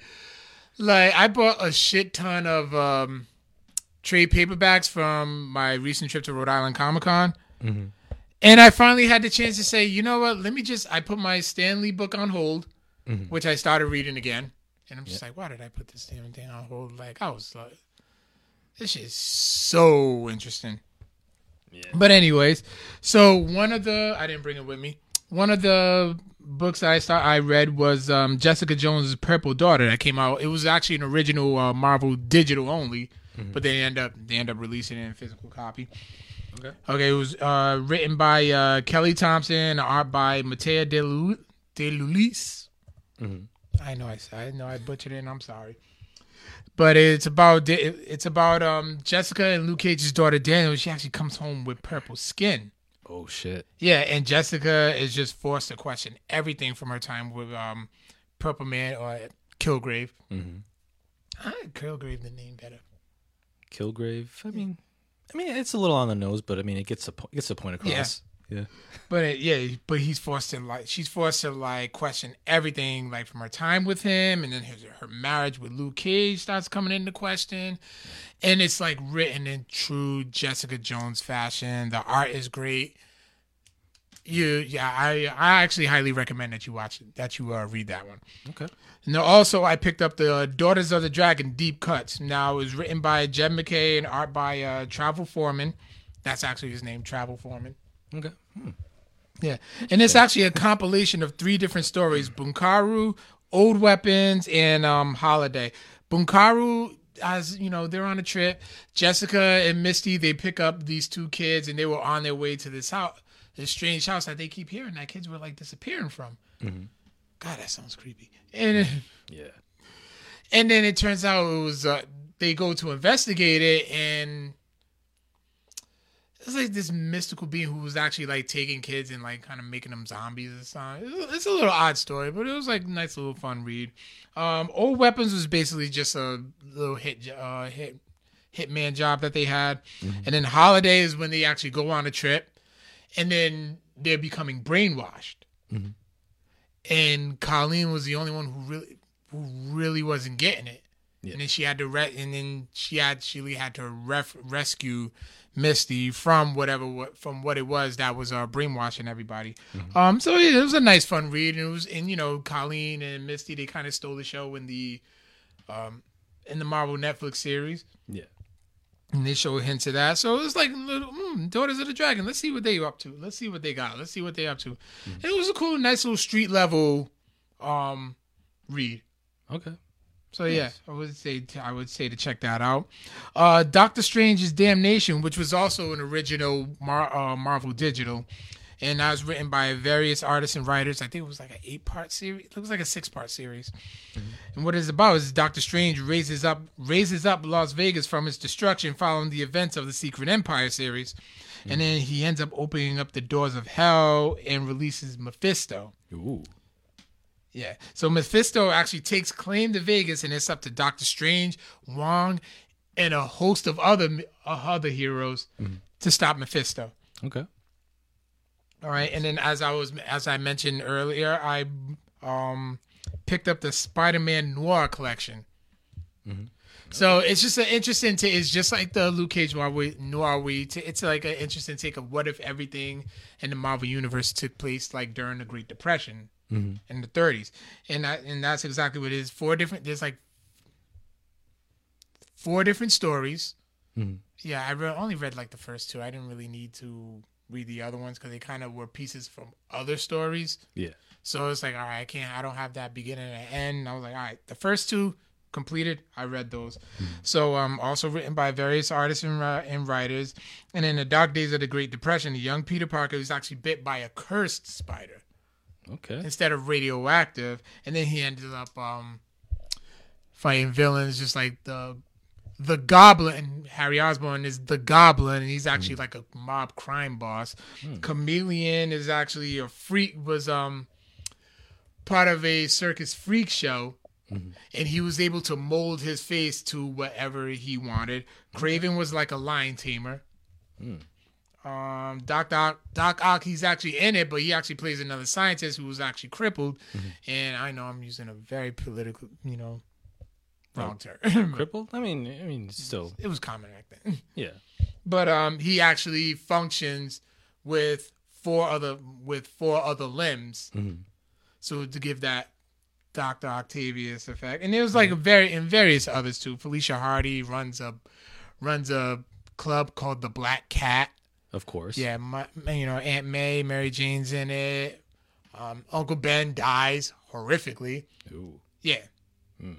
like I bought a shit ton of um, trade paperbacks from my recent trip to Rhode Island Comic Con, And I finally had the chance to say, you know what? Let me just. I put my Stanley book on hold, Mhm. which I started reading again, and I'm just like, why did I put this damn thing on hold? Like I was like, this shit is so interesting. Yeah. But anyways, so one of the I didn't bring it with me. One of the books I saw I read was um, Jessica Jones' Purple Daughter that came out. It was actually an original uh, Marvel digital only, but they end up they end up releasing it in physical copy. Okay. Okay, it was uh, written by uh, Kelly Thompson, art by Matea De, Lu- De Lulis. Mhm. I know I I know I butchered it. and I'm sorry, but it's about it's about um, Jessica and Luke Cage's daughter Daniel. She actually comes home with purple skin. Oh shit. Yeah, and Jessica is just forced to question everything from her time with um, Purple Man or Kilgrave. Mm-hmm. I like Kilgrave the name better. Kilgrave. I mean, I mean, it's a little on the nose, but I mean, it gets a po- gets the point across. Yeah. But it, yeah, but he's forced to like she's forced to like question everything like from her time with him, and then his, her marriage with Luke Cage starts coming into question, and it's like written in true Jessica Jones fashion. The art is great. You yeah, I I actually highly recommend that you watch it, that you uh, read that one. Okay. And also, I picked up the uh, Daughters of the Dragon Deep Cuts. Now, it was written by Jed MacKay and art by uh, Travel Foreman. That's actually his name, Travel Foreman. Okay. Hmm. Yeah, and it's actually a compilation of three different stories: Bunkaru, Old Weapons, and um, Holiday. Bunkaru, as you know, they're on a trip. Jessica and Misty they pick up these two kids, and they were on their way to this house, this strange house that they keep hearing that kids were like disappearing from. God, that sounds creepy. And (laughs) Yeah. and then it turns out it was uh, they go to investigate it and it's like this mystical being who was actually like taking kids and like kind of making them zombies or something. It's it's a little odd story, but it was like a nice little fun read. Um, Old Weapons was basically just a little hit uh, hit hitman job that they had, and then Holiday is when they actually go on a trip, and then they're becoming brainwashed. And Colleen was the only one who really who really wasn't getting it. Yeah. And then she had to re- and then she actually had to ref- rescue Misty from whatever what from what it was that was uh, brainwashing everybody. Um, so yeah, it was a nice fun read, and it was and you know Colleen and Misty they kind of stole the show in the um in the Marvel Netflix series. Yeah. And they show hints of that. So it was like little mm, Daughters of the Dragon. Let's see what they up to. Let's see what they got. Let's see what they up to. And it was a cool, nice little street level um read. Okay. So yeah, I would say I would say to check that out. Uh, Doctor Strange's Damnation, which was also an original Mar- uh, Marvel Digital, and that was written by various artists and writers. I think it was like an eight part series. It looks like a six part series. And what it's about is Doctor Strange raises up raises up Las Vegas from its destruction following the events of the Secret Empire series, and then he ends up opening up the doors of hell and releases Mephisto. Ooh. Yeah. So Mephisto actually takes claim to Vegas, and it's up to Doctor Strange, Wong, and a host of other uh, other heroes to stop Mephisto. Okay. All right. And then, as I was as I mentioned earlier, I um picked up the Spider-Man Noir collection. So it's just an interesting. T- it's just like the Luke Cage Noir. We, Noir we t- it's like an interesting take of what if everything in the Marvel universe took place like during the Great Depression in the 30s, and that, and that's exactly what it is. Four different. There's like four different stories. Mhm. Yeah, I re- only read like the first two. I didn't really need to read the other ones because they kind of were pieces from other stories. Yeah. So it's like, all right, I can't, I don't have that beginning and end. I was like, all right, the first two completed. I read those. So um, also written by various artists and, uh, and writers. And in the dark days of the Great Depression, the young Peter Parker was actually bit by a cursed spider Okay. instead of radioactive, and then he ended up um, fighting villains just like the the Goblin. And Harry Osborn is the Goblin, and he's actually like a mob crime boss. Chameleon is actually a freak. Was um part of a circus freak show. And he was able to mold his face to whatever he wanted. Kraven was like a lion tamer. Um, Doc Doc Doc Ock, he's actually in it, but he actually plays another scientist who was actually crippled. And I know I'm using a very political, you know, wrong term. (laughs) (laughs) Crippled? I mean, I mean, still. it was common back then. (laughs) Yeah. But um, he actually functions with four other with four other limbs. Mhm. So to give that Doctor Octavius effect, and it was like a very and various others too. Felicia Hardy runs a runs a club called the Black Cat. Of course. Yeah, my, you know Aunt May, Mary Jane's in it. Um, Uncle Ben dies horrifically. Ooh. Yeah, Hmm.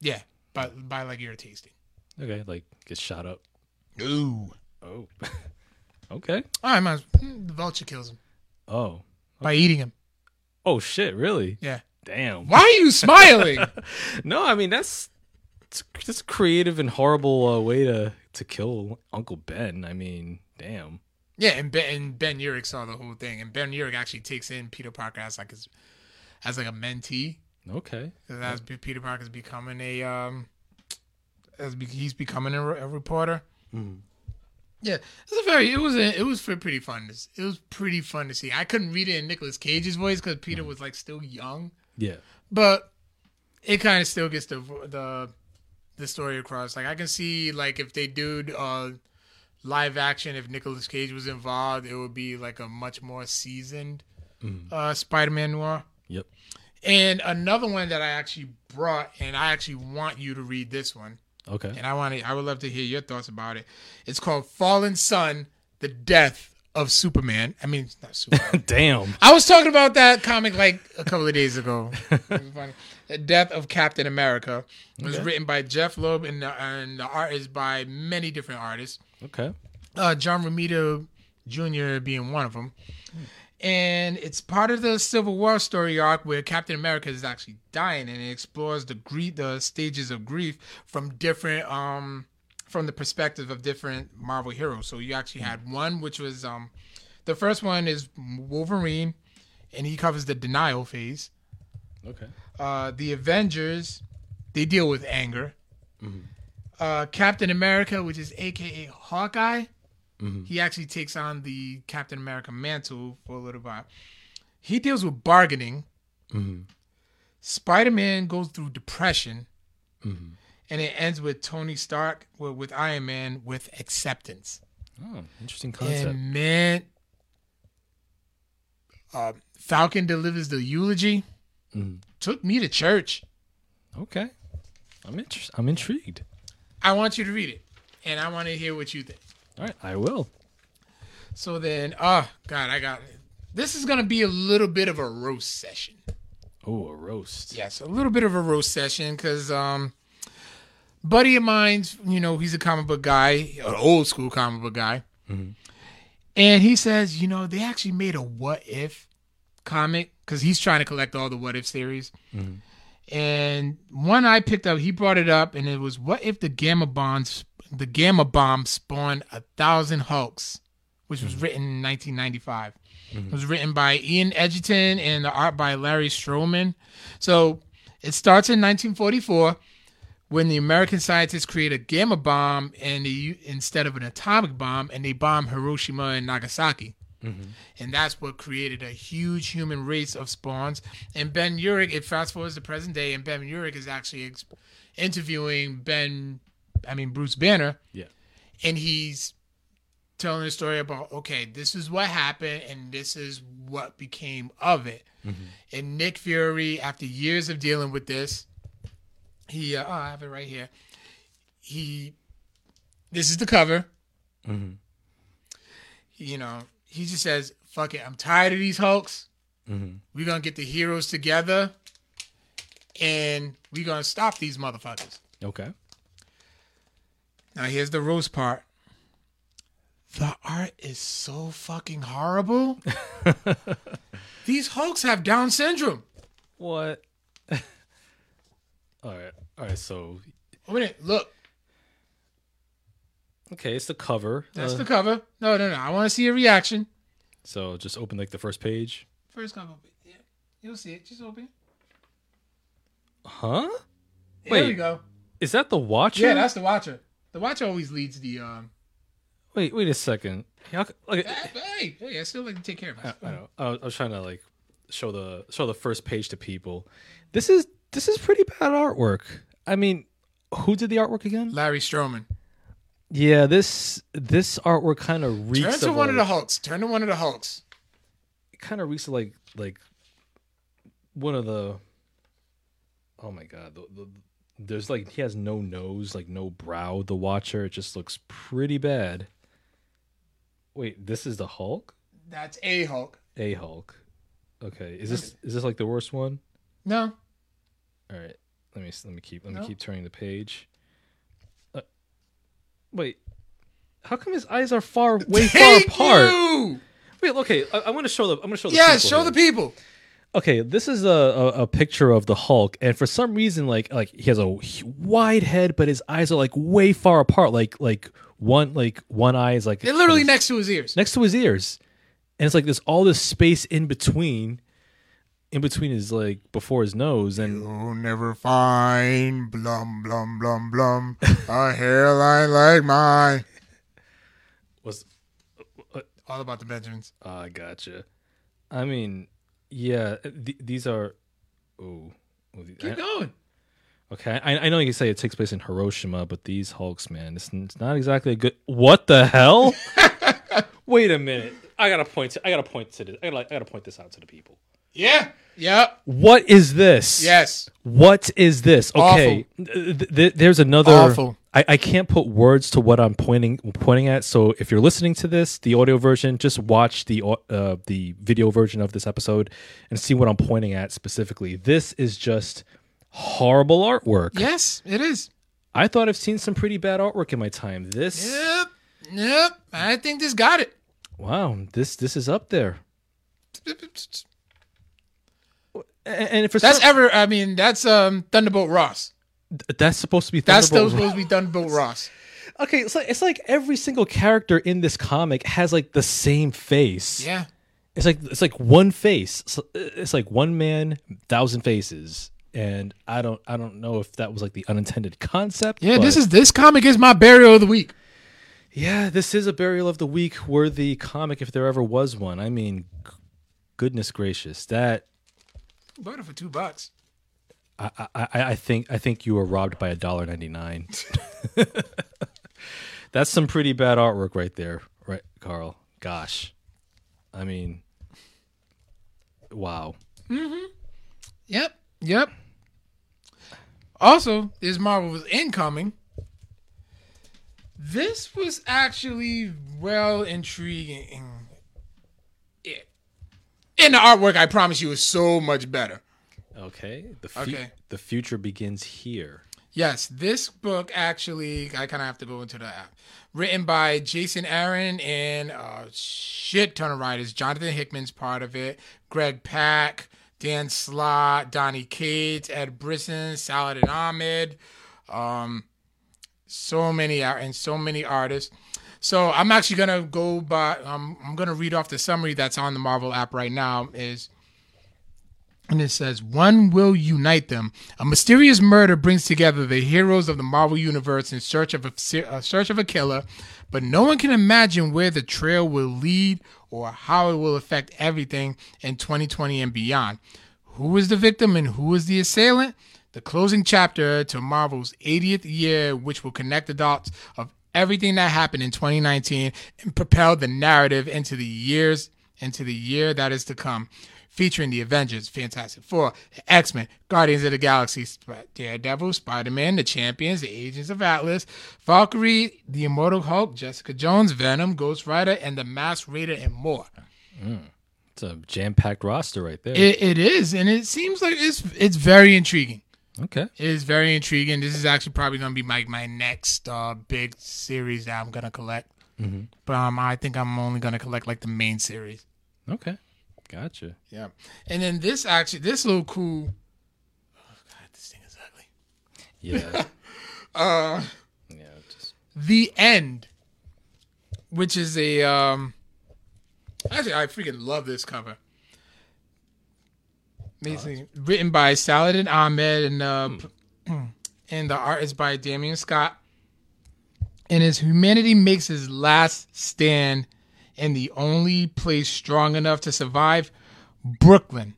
yeah, by by like irritation. Okay. Like gets shot up. Ooh. Oh. (laughs) okay. All right, man. The vulture kills him Oh. by eating him. Oh shit! Really? Yeah. Damn. Why are you smiling? (laughs) No, I mean that's it's just a creative and horrible uh, way to to kill Uncle Ben. I mean, damn. yeah, and Ben and Ben Urich saw the whole thing, and Ben Urich actually takes in Peter Parker as like his as like a mentee. Okay, As Peter Parker's becoming a um, as be, he's becoming a, a reporter. Mhm. Yeah, it's a very. It was a, it was pre- pretty fun. to It was pretty fun to see. I couldn't read it in Nicolas Cage's voice because Peter was like still young, Yeah. but it kind of still gets the the the story across. Like I can see like if they do uh live action, if Nicolas Cage was involved, it would be like a much more seasoned uh Spider-Man noir. Yep. And another one that I actually brought, and I actually want you to read this one, Okay. and I want to, I would love to hear your thoughts about it. It's called Fallen Son: The Death of Superman. I mean, not Superman. (laughs) damn. I was talking about that comic like a couple of days ago. It was funny. the Death of Captain America it was Okay. written by Jeph Loeb, and the, and the art is by many different artists. Okay. Uh, John Romita Jr. being one of them. And it's part of the Civil War story arc where Captain America is actually dying, and it explores the grief, the stages of grief from different, um, from the perspective of different Marvel heroes. So you actually had one, which was, um, the first one is Wolverine, and he covers the denial phase. Okay. Uh, the Avengers, they deal with anger. Uh, Captain America, which is AKA Hawkeye, he actually takes on the Captain America mantle for a little while. He deals with bargaining. Mhm. Spider Man goes through depression. Mhm. And it ends with Tony Stark, with, with Iron Man, with acceptance. Oh, interesting concept. And man, uh, Falcon delivers the eulogy. Mhm. Took me to church. Okay. I'm interested. I'm intrigued. I want you to read it, and I want to hear what you think. All right, I will. So then, oh God, I got this is gonna be a little bit of a roast session. Oh, a roast. Yes, a little bit of a roast session because um, buddy of mine's, you know, he's a comic book guy, an old school comic book guy, and he says, you know, they actually made a what if comic because he's trying to collect all the what if series. And one I picked up, he brought it up, and it was what if the gamma bombs, the gamma bomb spawned a thousand Hulks, which was mm-hmm. written in 1995. Mm-hmm. It was written by Ian Edginton and the art by Larry Stroman. So it starts in 1944 when the American scientists create a gamma bomb and they, instead of an atomic bomb, and they bomb Hiroshima and Nagasaki. And that's what created a huge human race of spawns. And Ben Urich, it fast forwards to present day, and Ben Urich is actually ex- interviewing Ben, I mean Bruce Banner, Yeah. and he's telling a story about okay, this is what happened, and this is what became of it. And Nick Fury, after years of dealing with this, he uh, oh, I have it right here. He, this is the cover. Mhm. You know, he just says, "Fuck it, I'm tired of these Hulks. Mhm. We're gonna get the heroes together, and we're gonna stop these motherfuckers." Okay. Now here's the roast part. The art is so fucking horrible. (laughs) These Hulks have Down syndrome. What? (laughs) all right. All right. So, Wait a minute, look. Okay, it's the cover. That's Uh, the cover. No, no, no. I want to see a reaction. So just open like the first page. First cover. Yeah, you'll see it. Just open. Huh? There Wait. we go. Is that the Watcher? Yeah, that's the Watcher. The Watcher always leads the. um Wait, wait a second. How c- Like, Hey, hey, I still like to take care of I. I, know. I was- I was trying to like show the show the first page to people. This is this is pretty bad artwork. I mean, who did the artwork again? Larry Stroman. Yeah, this this artwork kind of reeks Turn to of one of the Hulks. Turn to one of the Hulks. it kind of reeks of like like one of the. Oh my god! The, the, there's like he has no nose, like no brow. The Watcher, it just looks pretty bad. Wait, this is the Hulk. That's a Hulk. A Hulk. Okay, is this is this like the worst one? No, All right, let me let me keep let me No. keep turning the page. Wait, how come his eyes are far way far apart? you! Wait, okay, I, I'm gonna show the I'm gonna show the Yes, people show here. the people. Okay, this is a, a a picture of the Hulk, and for some reason, like like he has a h- wide head, but his eyes are like way far apart. Like like one like one eye is like They're literally next to his ears. next to his ears, and it's like there's all this space in between, in between his like before his nose, and You'll never find blum blum blum blum a hairline like mine. (laughs) was uh, All about the Benjamins. Uh, I gotcha. I mean, yeah, th- these are. Oh, Keep going. Okay, I, I know you can say it takes place in Hiroshima, but these Hulks, man, it's, it's not exactly a good. What the hell? (laughs) Wait a minute. I gotta point. To, I gotta point to this. I gotta. I gotta point this out to the people. Yeah. Yep. What is this? Yes. What is this? Okay, th- th- there's another. Awful. I, I can't put words to what I'm pointing pointing at. So if you're listening to this, the audio version, just watch the uh, the video version of this episode and see what I'm pointing at specifically. This is just horrible artwork. Yes, it is. I thought I've seen some pretty bad artwork in my time. This, Yep. Yep. I think this got it. wow, this this is up there. And, and for That's some, ever. I mean, that's um Thunderbolt Ross. that's supposed to be That's still supposed to be Thunderbolt Ross. (laughs) Okay, it's like it's like every single character in this comic has like the same face. Yeah. It's like it's like one face. So It's like one man, thousand faces. And I don't I don't know if that was like the unintended concept. Yeah. This is this comic is my burial of the week. Yeah, this is a burial of the week worthy comic if there ever was one. I mean goodness gracious. That Bought it for two bucks. I, I, I I think I think you were robbed by a dollar ninety nine. (laughs) That's some pretty bad artwork right there, right, Carl? Gosh, I mean, wow. Mm-hmm. Yep. Yep. Also, this Marvel was incoming. This was actually well intriguing. And the artwork, I promise you, is so much better. Okay, the Okay. the future begins here. Yes, this book actually, I kind of have to go into the app. Written by Jason Aaron and a shit ton of writers. Jonathan Hickman's part of it. Greg Pak, Dan Slott, Donny Cates, Ed Brisson, Saladin Ahmed. Um, so many art and so many artists. So I'm actually gonna go by. Um, I'm gonna read off the summary that's on the Marvel app right now. Is and it says, One will unite them. A mysterious murder brings together the heroes of the Marvel Universe in search of a, a search of a killer, but no one can imagine where the trail will lead or how it will affect everything in 2020 and beyond. Who is the victim and who is the assailant? The closing chapter to Marvel's 80th year, which will connect the dots of everything that happened in 2019 and propel the narrative into the years into the year that is to come featuring the Avengers, Fantastic Four, X Men, Guardians of the Galaxy, Daredevil, Spider Man, the Champions, the Agents of Atlas, Valkyrie, the Immortal Hulk, Jessica Jones, Venom, Ghost Rider, and the Masked Raider, and more. Mm. It's a jam packed roster right there. It, it is, and it seems like it's it's very intriguing. Okay, It is very intriguing. This is actually probably going to be my my next uh, big series that I'm going to collect. But um, I think I'm only going to collect like the main series. okay, gotcha. Yeah. And then this actually, this little cool. Oh God, this thing is ugly. Yeah, (laughs) Uh, yeah. Just the end, which is a um. Actually, I freaking love this cover. Basically, written by Saladin Ahmed and uh, p- (clears throat) and the art is by Damion Scott. And as humanity makes his last stand in the only place strong enough to survive, Brooklyn.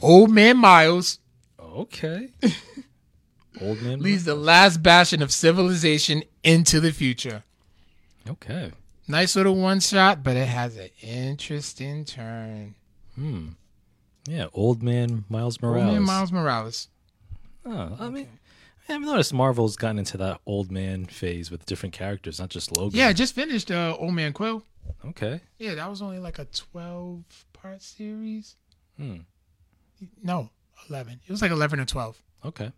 Old man Miles okay. (laughs) Old man. leads the last bastion of civilization into the future. Okay. Nice little one shot, but it has an interesting turn. Hmm. Yeah, old man Miles Morales. Old man Miles Morales. Oh, I mean, I've noticed Marvel's gotten into that old man phase with different characters, not just Logan. Yeah, I just finished uh, Old Man Quill. Okay. Yeah, that was only like a 12 part series. Hmm. No, 11. It was like 11 or 12. Okay.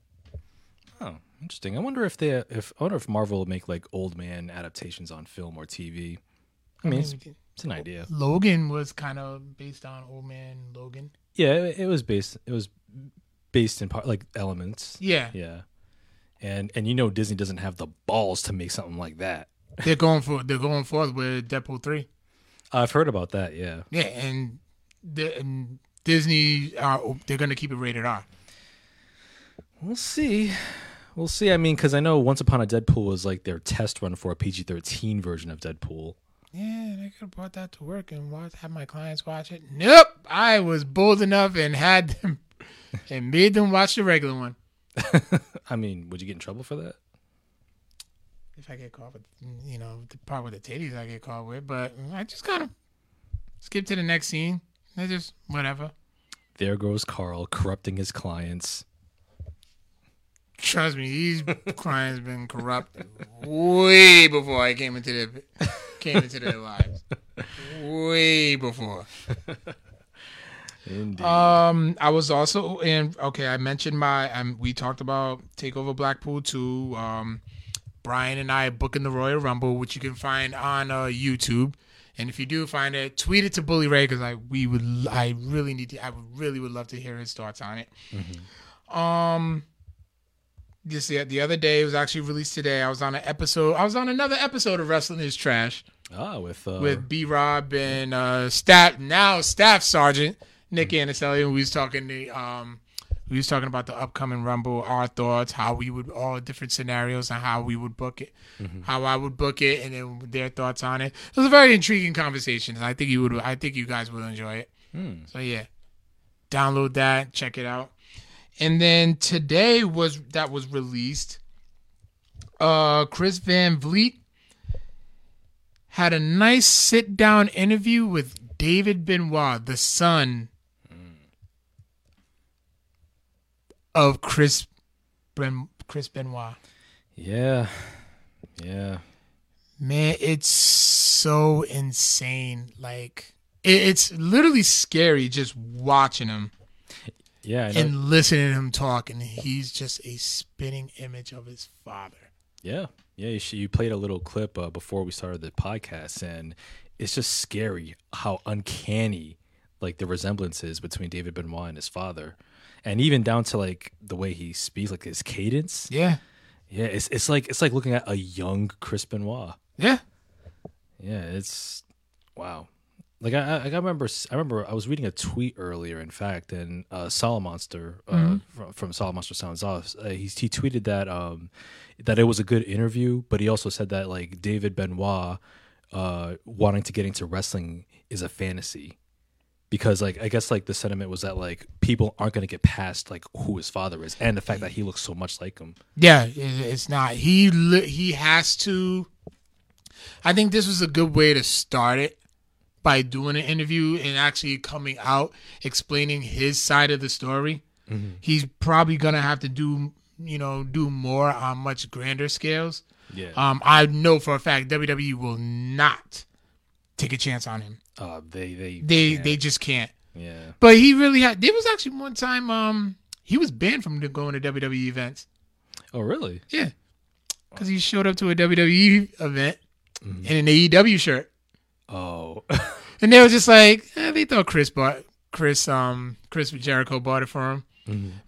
Oh, interesting. I wonder if they, if I wonder if Marvel will make like old man adaptations on film or TV. I mean, it's, it's an idea. Logan was kind of based on Old Man Logan. Yeah, it, it was based. It was based in part like elements. Yeah, Yeah. And and you know Disney doesn't have the balls to make something like that. they're going for they're going forth with Deadpool 3. I've heard about that. Yeah. Yeah, and, the, and Disney are they're going to keep it rated R. We'll see. We'll see. I mean, because I know Once Upon a Deadpool was like their test run for a PG thirteen version of Deadpool. Yeah, they could have brought that to work and watch, have my clients watch it. Nope, I was bold enough and had them (laughs) and made them watch the regular one. (laughs) I mean, would you get in trouble for that? If I get caught with, you know, the part with the titties, I get caught with. But I just kind of skip to the next scene. I just whatever. There goes Carl corrupting his clients. Trust me, these clients been corrupt way before I came into their came into their lives. Way before. Indeed. Um, I was also in. Okay, I mentioned my. Um, we talked about Takeover Blackpool too. Um, Brian and I booking the Royal Rumble, which you can find on uh, YouTube. And if you do find it, tweet it to Bully Ray because I we would I really need to I would really would love to hear his thoughts on it. Um, just the the other day it was actually released today. I was on an episode. I was on another episode of Wrestling Is Trash ah, with uh, with B Rob and uh staff now staff sergeant Nick Anicelli and we was talking the um we was talking about the upcoming rumble our thoughts how we would all different scenarios and how we would book it how I would book it and then their thoughts on it it was a very intriguing conversation I think you would I think you guys would enjoy it hmm. so yeah download that check it out and then today was that was released uh Chris Van Vliet had a nice sit down interview with David Benoit, the son of Chris ben, Chris Benoit. yeah, yeah. Man, it's so insane. Like it, it's literally scary just watching him Yeah, and listening to him talk, and he's just a spinning image of his father. yeah, yeah. You, you played a little clip uh, before we started the podcast, and it's just scary how uncanny like the resemblance is between David Benoit and his father, and even down to like the way he speaks, like his cadence. Yeah, Yeah, it's it's like it's like looking at a young Chris Benoit. yeah, Yeah, it's wow. Like I, I, remember, I remember I was reading a tweet earlier. In fact, and uh, Solomonster uh, from, from Solomonster Sounds Off, uh, he he tweeted that um that it was a good interview, but he also said that like David Benoit uh wanting to get into wrestling is a fantasy because like I guess like the sentiment was that like people aren't going to get past like who his father is and the fact that he looks so much like him. yeah. It's not. He he has to. I think this was a good way to start it by doing an interview and actually coming out explaining his side of the story. He's probably gonna have to do you know do more on much grander scales. Yeah. Um, I know for a fact WWE will not take a chance on him. Uh, they they They they just can't. yeah. But he really had. There was actually one time um he was banned from going to WWE events. Oh really? Yeah, because he showed up to a WWE event in an AEW shirt, Oh. (laughs) and they were just like eh, they thought Chris bought Chris um Chris Jericho bought it for him.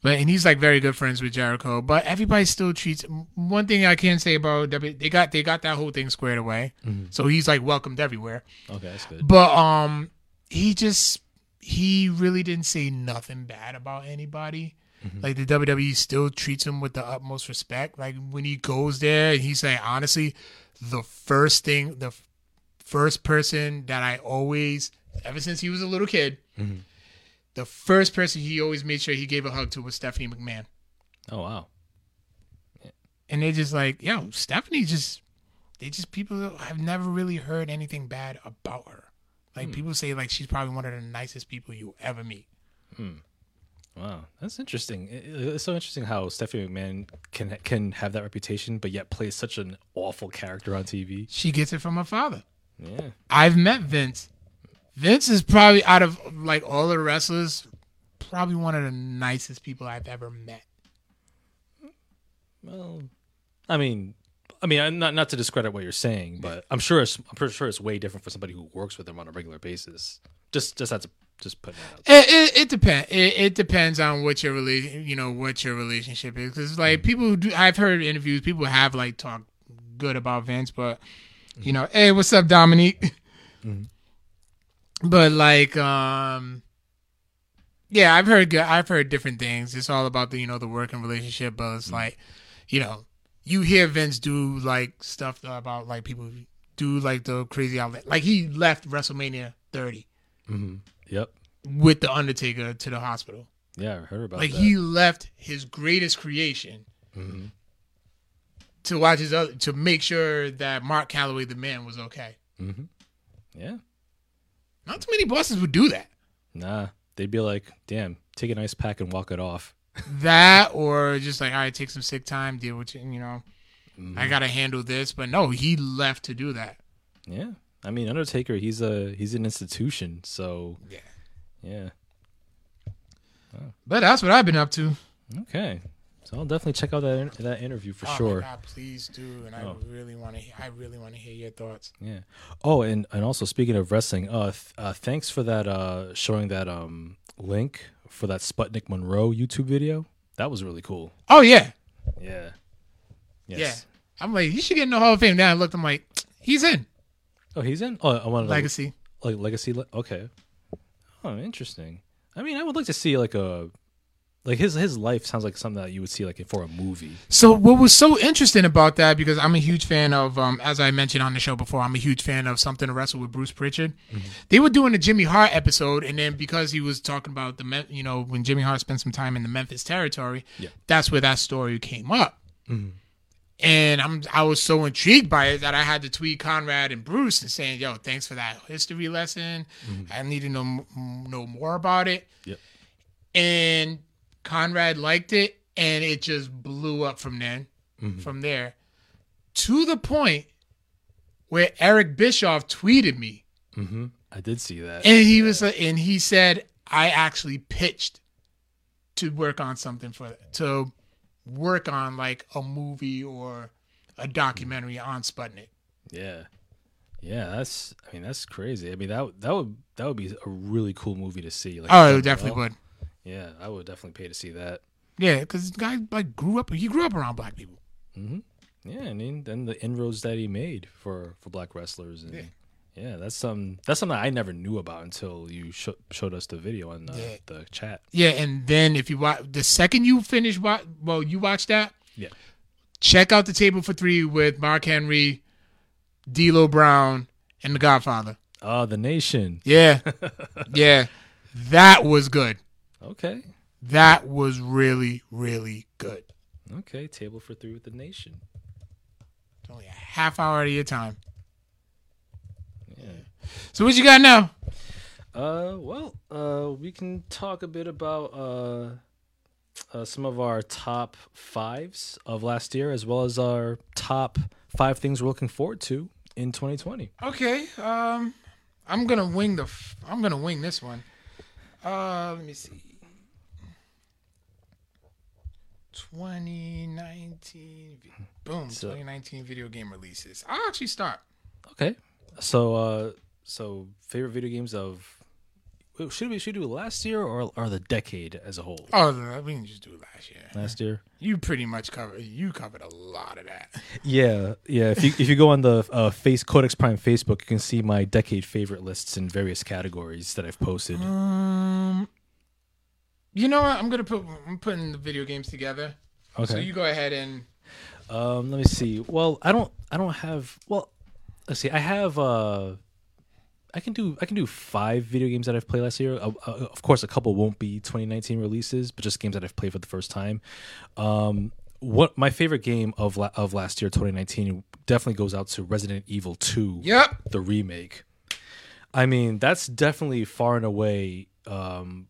But and he's like very good friends with Jericho. But everybody still treats one thing I can say about W. They got they got that whole thing squared away. So he's like welcomed everywhere. okay, that's good. But um, he just he really didn't say nothing bad about anybody. Like the WWE still treats him with the utmost respect. Like when he goes there, and he's like, honestly, the first thing, the first person that I always, ever since he was a little kid, mm-hmm. the first person he always made sure he gave a hug to was Stephanie McMahon. Oh wow. And they're just like, yo, Stephanie just they just people have never really heard anything bad about her. Like hmm. people say, like she's probably one of the nicest people you ever meet. Hmm. Wow, that's interesting. It's so interesting how Stephanie McMahon can can have that reputation, but yet plays such an awful character on TV. She gets it from her father. Yeah, I've met Vince. Vince is probably out of like all the wrestlers, probably one of the nicest people I've ever met. well, I mean, I mean, not not to discredit what you're saying, but I'm sure it's I'm pretty sure it's way different for somebody who works with him on a regular basis. Just just that's just put. It it, it depends. It, it depends on what your relation, you know, what your relationship is. Because like people who do, I've heard interviews, people have like talked good about Vince, but you know, hey, what's up, Dominique? Mm-hmm. But like, um, yeah, I've heard good. I've heard different things. It's all about the you know the working relationship, but it's mm-hmm. like, you know, you hear Vince do like stuff about like people do like the crazy outlet. Like he left WrestleMania 30 mm-hmm. Yep. with the Undertaker to the hospital. Yeah, I heard about that. Like that. he left his greatest creation to watch his other to make sure that Mark Calaway, the man, was okay. Mm-hmm. yeah. Not too many bosses would do that. Nah, they'd be like, "Damn, take an ice pack and walk it off." (laughs) That or just like, all right, take some sick time, deal with it. You know, mm-hmm. I gotta handle this. But no, he left to do that. Yeah, I mean, Undertaker, he's a he's an institution, so Yeah. yeah. But that's what I've been up to. Okay, so I'll definitely check out that in- that interview for Oh sure. God, please do. And I Oh. really want to. I really want to hear your thoughts. Yeah. Oh, and and also speaking of wrestling, uh, th- uh thanks for that uh showing that um link for that Sputnik Monroe YouTube video. That was really cool. Oh yeah, Yeah. yeah. I'm like, he should get in the Hall of Fame. Now I looked. I'm like, he's in Oh, he's in. Oh, I want to Legacy. like legacy. Le- okay. Oh, interesting. I mean, I would like to see like a like his his life sounds like something that you would see like for a movie. So what was so interesting about that because I'm a huge fan of um as I mentioned on the show before I'm a huge fan of Something to Wrestle with Bruce Prichard. Mm-hmm. They were doing a Jimmy Hart episode and then because he was talking about the you know when Jimmy Hart spent some time in the Memphis territory, Yeah. that's where that story came up. Mm-hmm. And I'm I was so intrigued by it that I had to tweet Conrad and Bruce and saying, "Yo, thanks for that history lesson. Mm-hmm. I need to know know more about it." Yep. and Conrad liked it, and it just blew up from then, from there, to the point where Eric Bischoff tweeted me, Mm-hmm. I did see that. and he was, and he said, "I actually pitched to work on something for to work on like a movie or a documentary on Sputnik." Yeah. Yeah, that's I mean that's crazy. I mean that that would that would be a really cool movie to see. Like Oh, it definitely well. would. Yeah, I would definitely pay to see that. Yeah, because the guy like grew up. He grew up around black people. Mm-hmm. Yeah, I mean then the inroads that he made for for black wrestlers and yeah, that's some that's something I never knew about until you sho- showed us the video on the, Yeah. the chat. Yeah, and then if you watch the second you finish, wa- well, you watch that. Yeah. check out the table for three with Mark Henry, D'Lo Brown, and The Godfather. Oh, the nation. Yeah, (laughs) yeah, that was good. Okay. That was really, really good. Okay, table for three with the nation. It's only a half hour of your time. Yeah. So what you got now? Uh, well, uh, we can talk a bit about uh, uh, some of our top fives of last year, as well as our top five things we're looking forward to in 2020. Okay, um, I'm gonna wing the. F- I'm gonna wing this one. Uh, let me see. 2019. Boom. So- 2019 video game releases. I'll actually start. Okay, so uh, so favorite video games of should we should we do last year or or the decade as a whole? Oh, we can just do last year. Last year. You pretty much covered. You covered a lot of that. (laughs) Yeah, yeah. If you if you go on the uh, face Codex Prime Facebook, you can see my decade favorite lists in various categories that I've posted. Um, you know what? I'm gonna put. I'm putting the video games together. Okay. So you go ahead and. Um, let me see. Well, I don't. I don't have. Well, let's see. I have. Uh, I can do. I can do five video games that I've played last year. Uh, uh, of course, a couple won't be 2019 releases, but just games that I've played for the first time. Um, what my favorite game of la- of last year, 2019, definitely goes out to Resident Evil 2, Yep. the remake. I mean, that's definitely far and away um,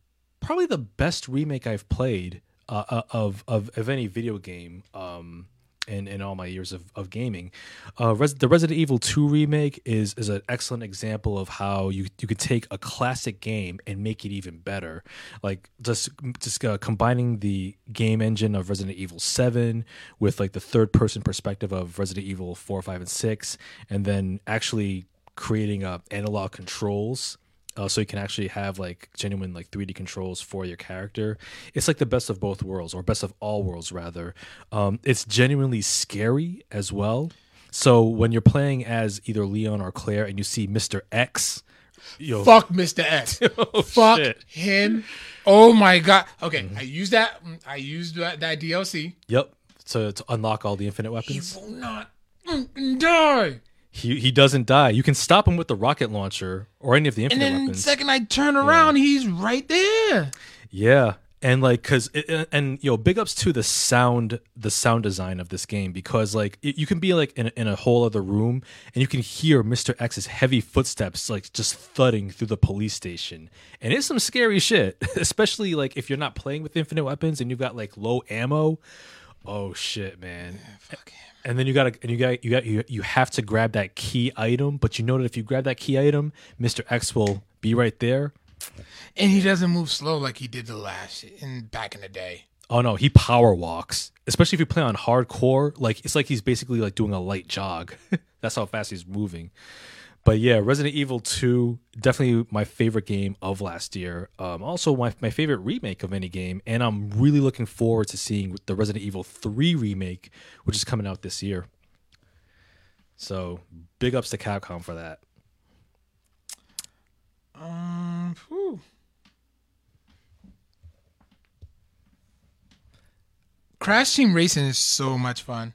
probably the best remake I've played uh, uh, of, of of any video game. Um, in, in all my years of, of gaming, uh, Res- the Resident Evil 2 remake is is an excellent example of how you you could take a classic game and make it even better. Like just just uh, combining the game engine of Resident Evil 7 with like the third person perspective of Resident Evil 4, 5, and 6, and then actually creating uh, analog controls uh, so you can actually have like genuine like 3D controls for your character. It's like the best of both worlds, or best of all worlds rather. Um, it's genuinely scary as well. So when you're playing as either Leon or Claire, and you see Mister X, yo, Fuck Mr. X. (laughs) oh, Fuck shit. him. Oh my god. Okay, I used that. I used that, that DLC. Yep. So to unlock all the infinite He weapons, will not mm, die. He he doesn't die. You can stop him with the rocket launcher or any of the infinite And then weapons. second I turn around, he's right there. Yeah, and like, cause it, and- you know big ups to the sound, the sound design of this game because like it, you can be like in, in a whole other room and you can hear Mister X's heavy footsteps like just thudding through the police station, and it's some scary shit. (laughs) Especially like if you're not playing with infinite weapons and you've got like low ammo. Oh shit, man! And then you gotta, and you got, you got, you, you have to grab that key item. But you know that if you grab that key item, Mister X will be right there. And he doesn't move slow like he did the last in back in the day. Oh no, he power walks. Especially if you play on hardcore, like it's like he's basically like doing a light jog. (laughs) That's how fast he's moving. But yeah, Resident Evil 2, definitely my favorite game of last year. Um, also my, my favorite remake of any game, and I'm really looking forward to seeing the Resident Evil 3 remake, which is coming out this year. So big ups to Capcom for that. Um, whew. Crash Team Racing is so much fun.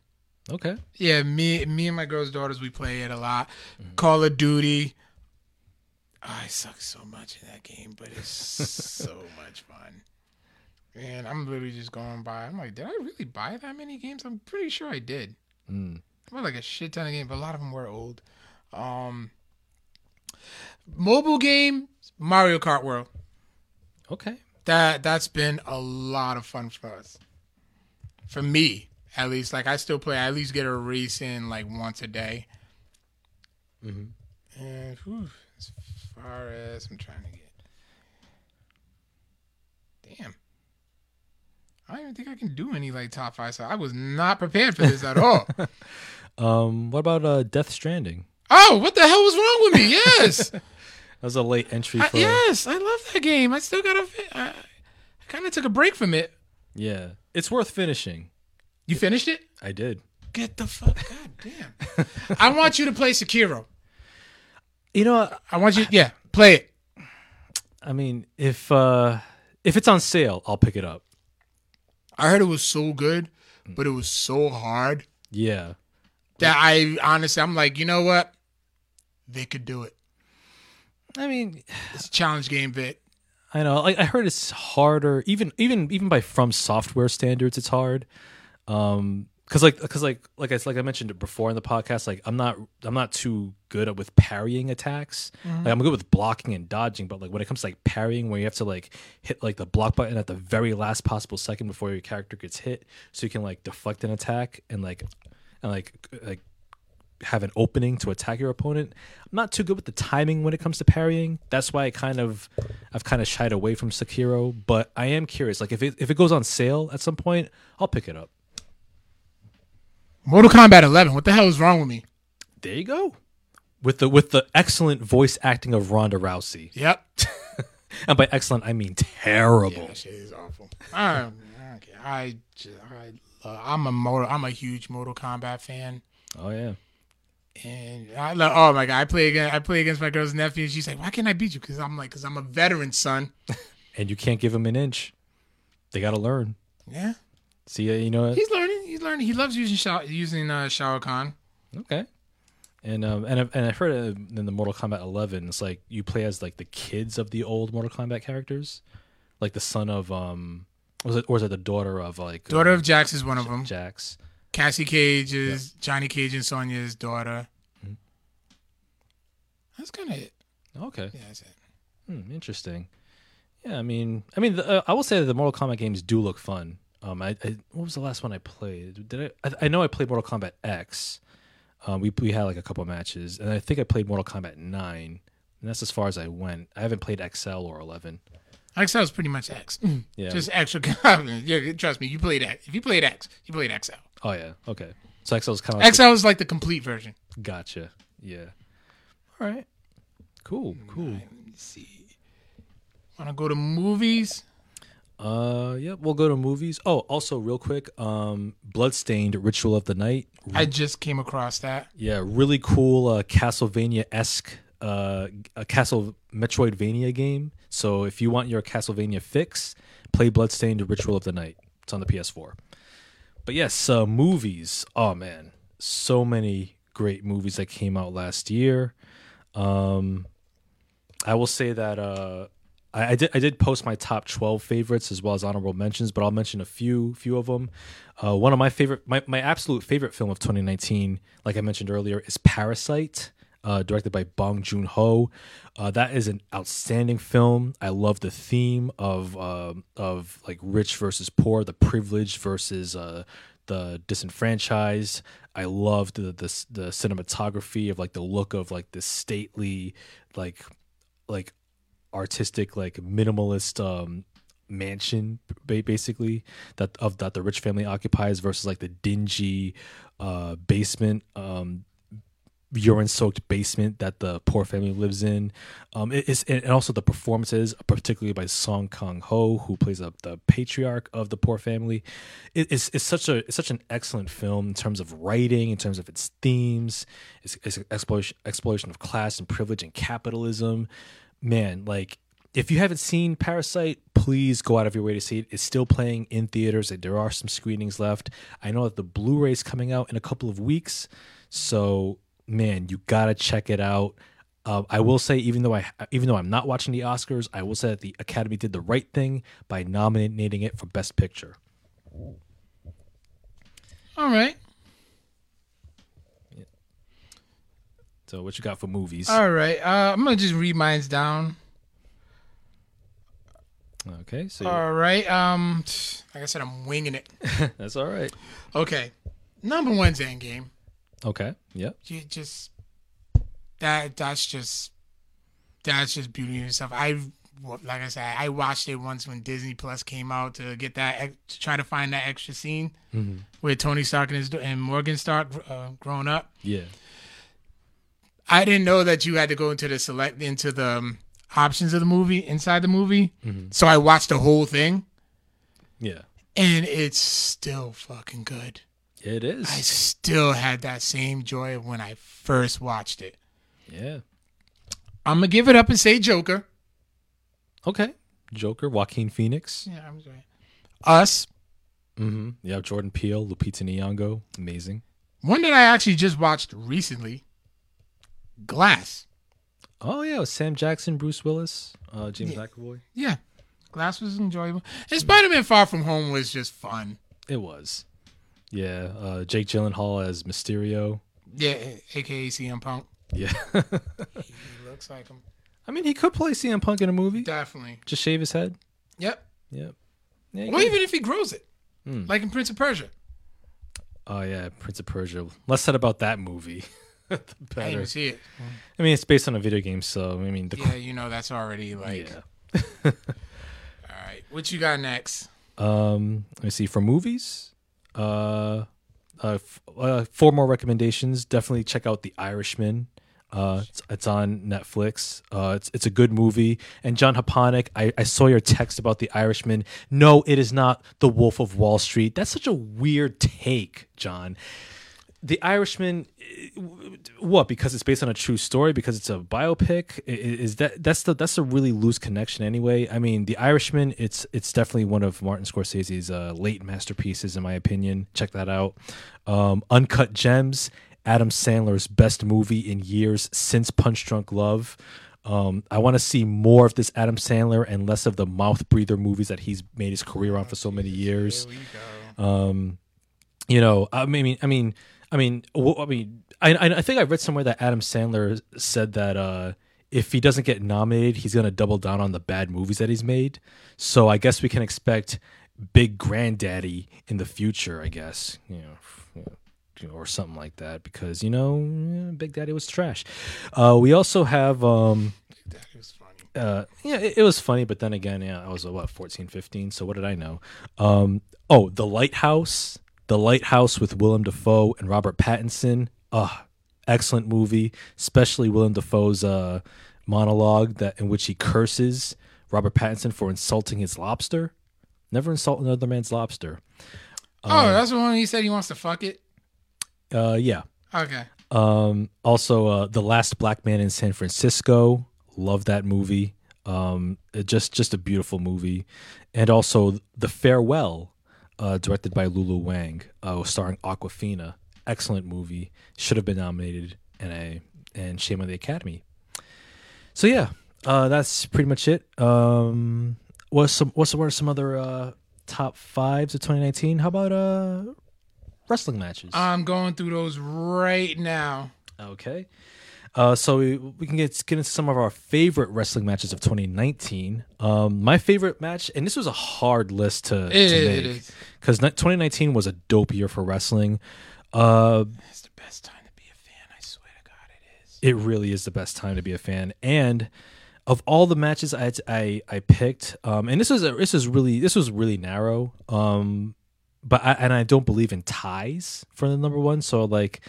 Okay. Yeah, me, me and my girl's daughters, we play it a lot. Call of Duty. Oh, I suck so much in that game, but it's (laughs) so much fun. And I'm literally just going by. I'm like, did I really buy that many games? I'm pretty sure I did. Mm. I bought like a shit ton of games, but a lot of them were old. Um, mobile game, Mario Kart World. Okay. That that's been a lot of fun for us. For me, at least. Like I still play. I at least get a race in like once a day. Mhm. And whew, as far as I'm trying to get, damn, I don't even think I can do any like top five. So I was not prepared for this at all. (laughs) Um, what about uh, Death Stranding? oh, what the hell was wrong with me? Yes. (laughs) That was a late entry I, for yes, I love that game. I still got to. I, I kind of took a break from it. Yeah. It's worth finishing. You finished it? I did. Get the fuck. God damn. I want you to play Sekiro. You know, I want you. Yeah, play it. I mean, if uh if it's on sale, I'll pick it up. I heard it was so good, but it was so hard Yeah. that I honestly, I'm like, you know what? They could do it. I mean, It's a challenge game, Vic. I know. Like I heard it's harder even even even by FromSoftware standards it's hard. Um cuz like cuz like like I like I mentioned before in the podcast like I'm not I'm not too good at with parrying attacks. Like I'm good with blocking and dodging, but like when it comes to like parrying where you have to like hit like the block button at the very last possible second before your character gets hit so you can like deflect an attack and like and like like have an opening to attack your opponent. I'm not too good with the timing when it comes to parrying. That's why I kind of I've kind of shied away from Sekiro, but I am curious. Like if it if it goes on sale at some point, I'll pick it up. Mortal Kombat 11. What the hell is wrong with me? There you go. With the with the excellent voice acting of Ronda Rousey. Yep. (laughs) And by excellent I mean terrible. Yeah, that shit is awful. I, I, I uh, I'm a Mortal, I'm a huge Mortal Kombat fan. Oh yeah. And I love, oh my god, I play against I play against my girl's nephew, and she's like, "Why can't I beat you?" Because I'm like, "Cause I'm a veteran, son." (laughs) And you can't give him an inch. They got to learn. Yeah, See, uh, you know, he's learning. Learning. He loves using Shao, using uh, Shao Kahn. Okay. And um and I've, and I've heard in the Mortal Kombat 11, it's like you play as like the kids of the old Mortal Kombat characters, like the son of um was it or was it the daughter of like Daughter um, of Jax is one of them. Jax? Cassie Cage is Johnny Cage and Sonya's daughter. Mm-hmm. That's kind of it. Okay. Yeah, that's it. Hmm, interesting. Yeah, I mean, I mean, the, uh, I will say that the Mortal Kombat games do look fun. Um, I, I what was the last one I played? Did I? I, I know I played Mortal Kombat X. Um, we we had like a couple matches, and I think I played Mortal Kombat Nine, and that's as far as I went. I haven't played XL or Eleven. XL is pretty much X. (clears throat) Yeah. Just (laughs) extra confidence. Yeah, trust me. You played X. If you played X, you played XL. Oh yeah. Okay. So XL is kind of XL is like the complete version. gotcha. Yeah. All right. Cool. Cool. Let me see. Want to go to movies? Uh, yeah. We'll go to movies. Oh, also real quick. Um, Bloodstained: Ritual of the Night. I just came across that. Yeah, really cool uh, Castlevania esque uh, a Castle Metroidvania game. So if you want your Castlevania fix, play Bloodstained: Ritual of the Night. It's on the PS4. But yes, uh, movies. Oh man, so many great movies that came out last year. Um, I will say that uh, I, I did I did post my top twelve favorites as well as honorable mentions, but I'll mention a few few of them. Uh, one of my favorite, my, my absolute favorite film of 2019, like I mentioned earlier, is Parasite, uh, directed by Bong Joon Ho. Uh, that is an outstanding film. I love the theme of uh, of like rich versus poor, the privileged versus uh, the disenfranchised. I loved the, the the cinematography of like the look of like this stately, like like artistic like minimalist um mansion basically that of that the rich family occupies versus like the dingy uh basement um urine soaked basement that the poor family lives in. Um it is and also the performances particularly by Song Kang-ho who plays a, the patriarch of the poor family. It, it's, it's such a it's such an excellent film in terms of writing in terms of its themes it's, it's exploration exploration of class and privilege and capitalism man, like if you haven't seen Parasite, please go out of your way to see it. It's still playing in theaters. There are some screenings left. I know that the Blu-ray is coming out in a couple of weeks, so man, you gotta check it out. Uh, I will say, even though I, even though I'm not watching the Oscars, I will say that the Academy did the right thing by nominating it for Best Picture. All right. So, what you got for movies? All right. Uh, I'm gonna just read mine's down. Okay, so All right. Um, like I said, I'm winging it. (laughs) that's all right. Okay. Number one's Endgame. Okay, yep. You just that that's just that's just beauty and stuff. I like I said, I watched it once when Disney Plus came out to get that to try to find that extra scene with Tony Stark and his and Morgan Stark uh, growing up. Yeah, I didn't know that you had to go into the select into the um, options of the movie inside the movie. So I watched the whole thing, yeah. and it's still fucking good. It is. I still had that same joy when I first watched it. Yeah. I'm gonna give it up and say Joker. Okay. Joker, Joaquin Phoenix. Yeah, I'm sorry. Us. Mm-hmm. Yeah, Jordan Peele, Lupita Nyong'o, amazing. One that I actually just watched recently. Glass. Oh yeah, Sam Jackson, Bruce Willis, uh, James Yeah. McAvoy. Yeah, Glass was enjoyable. And Spider-Man: Far From Home was just fun. It was. Yeah, uh, Jake Gyllenhaal as Mysterio. Yeah, aka CM Punk. Yeah, (laughs) He looks like him. I mean he could play CM Punk in a movie. Definitely. Just shave his head. Yep. Yep. Yeah. Or even if he grows it, Hmm. like in Prince of Persia. Oh yeah, Prince of Persia. Less said about that movie. (laughs) (laughs) I didn't see it. I mean, it's based on a video game, so I mean, the Yeah, you know that's already like. yeah. (laughs) All right, what you got next? Um, let me see. For movies, uh, uh, f- uh, four more recommendations. Definitely check out The Irishman. Uh, it's, it's on Netflix. Uh, it's it's a good movie. And John Haponic, I, I saw your text about The Irishman. No, it is not The Wolf of Wall Street. That's such a weird take, John. The Irishman, eh, what? Because it's based on a true story? Because it's a biopic? Is that that's the that's a really loose connection anyway? I mean, The Irishman, it's it's definitely one of Martin Scorsese's uh, late masterpieces, in my opinion. Check that out. Um, Uncut Gems, Adam Sandler's best movie in years since Punch Drunk Love. Um, I want to see more of this Adam Sandler and less of the mouth breather movies that he's made his career on for so many years. Here we go. Um, you know, I mean, I mean, I mean, I mean, I, I think I read somewhere that Adam Sandler said that uh, if he doesn't get nominated, he's gonna double down on the bad movies that he's made. So I guess we can expect Big Granddaddy in the future. I guess you know. Or something like that, because you know, Big Daddy was trash. Uh, we also have, um, uh, yeah, it, it was funny, but then again, yeah, I was what 14, 15, So what did I know? Um, oh, The Lighthouse, The Lighthouse with Willem Dafoe and Robert Pattinson. Ah, excellent movie, especially Willem Dafoe's uh, monologue that in which he curses Robert Pattinson for insulting his lobster. Never insult another man's lobster. oh, that's the one he said he wants to fuck it. Uh, yeah. Okay. Um, also, uh, The Last Black Man in San Francisco. Love that movie. Um, it just just a beautiful movie, and also The Farewell, uh, directed by Lulu Wang, uh, starring Awkwafina. Excellent movie. Should have been nominated, and a and shame on the Academy. So yeah, uh, that's pretty much it. Um, what's some what's what are some other uh, top fives of 2019? How about uh, wrestling matches? I'm going through those right now. Okay. Uh, so we, we can get get into some of our favorite wrestling matches of 2019. Um, my favorite match, and this was a hard list to, It to make because 2019 was a dope year for wrestling. Uh, It's the best time to be a fan. I swear to God, it is. it really is the best time to be a fan. And of all the matches I I, I picked, um, and this was a, this is really this was really narrow. Um, but I, and I don't believe in ties for the number one. So like,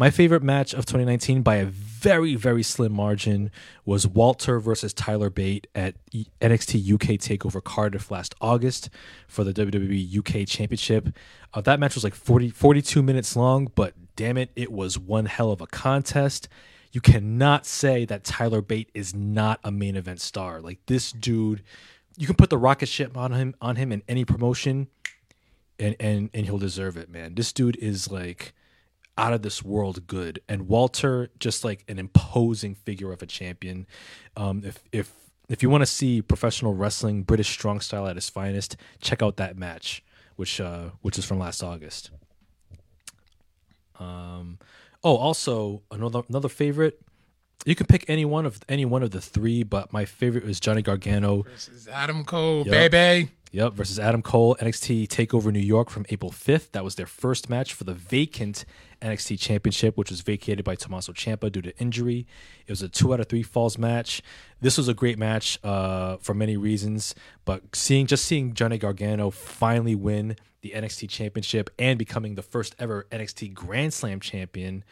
my favorite match of 2019 by a very very slim margin was Walter versus Tyler Bate at NXT UK Takeover Cardiff last August for the WWE UK Championship. Uh, that match was like 40 42 minutes long, but damn it, it was one hell of a contest. You cannot say that Tyler Bate is not a main event star. Like this dude, you can put the rocket ship on him on him in any promotion and and and he'll deserve it, man. This dude is like out of this world good, and Walter just like an imposing figure of a champion. Um, if if if you want to see professional wrestling, British strong style at its finest, check out that match, which uh, which is from last August. Um, oh, also another another favorite. You can pick any one of any one of the three, but my favorite was Johnny Gargano This is Adam Cole, Yup. baby. Yep, versus Adam Cole, NXT Takeover New York from April 5th. That was their first match for the vacant NXT Championship, which was vacated by Tommaso Ciampa due to injury. It was a two out of three falls match. This was a great match uh, for many reasons, but seeing just seeing Johnny Gargano finally win the NXT Championship and becoming the first ever NXT Grand Slam champion,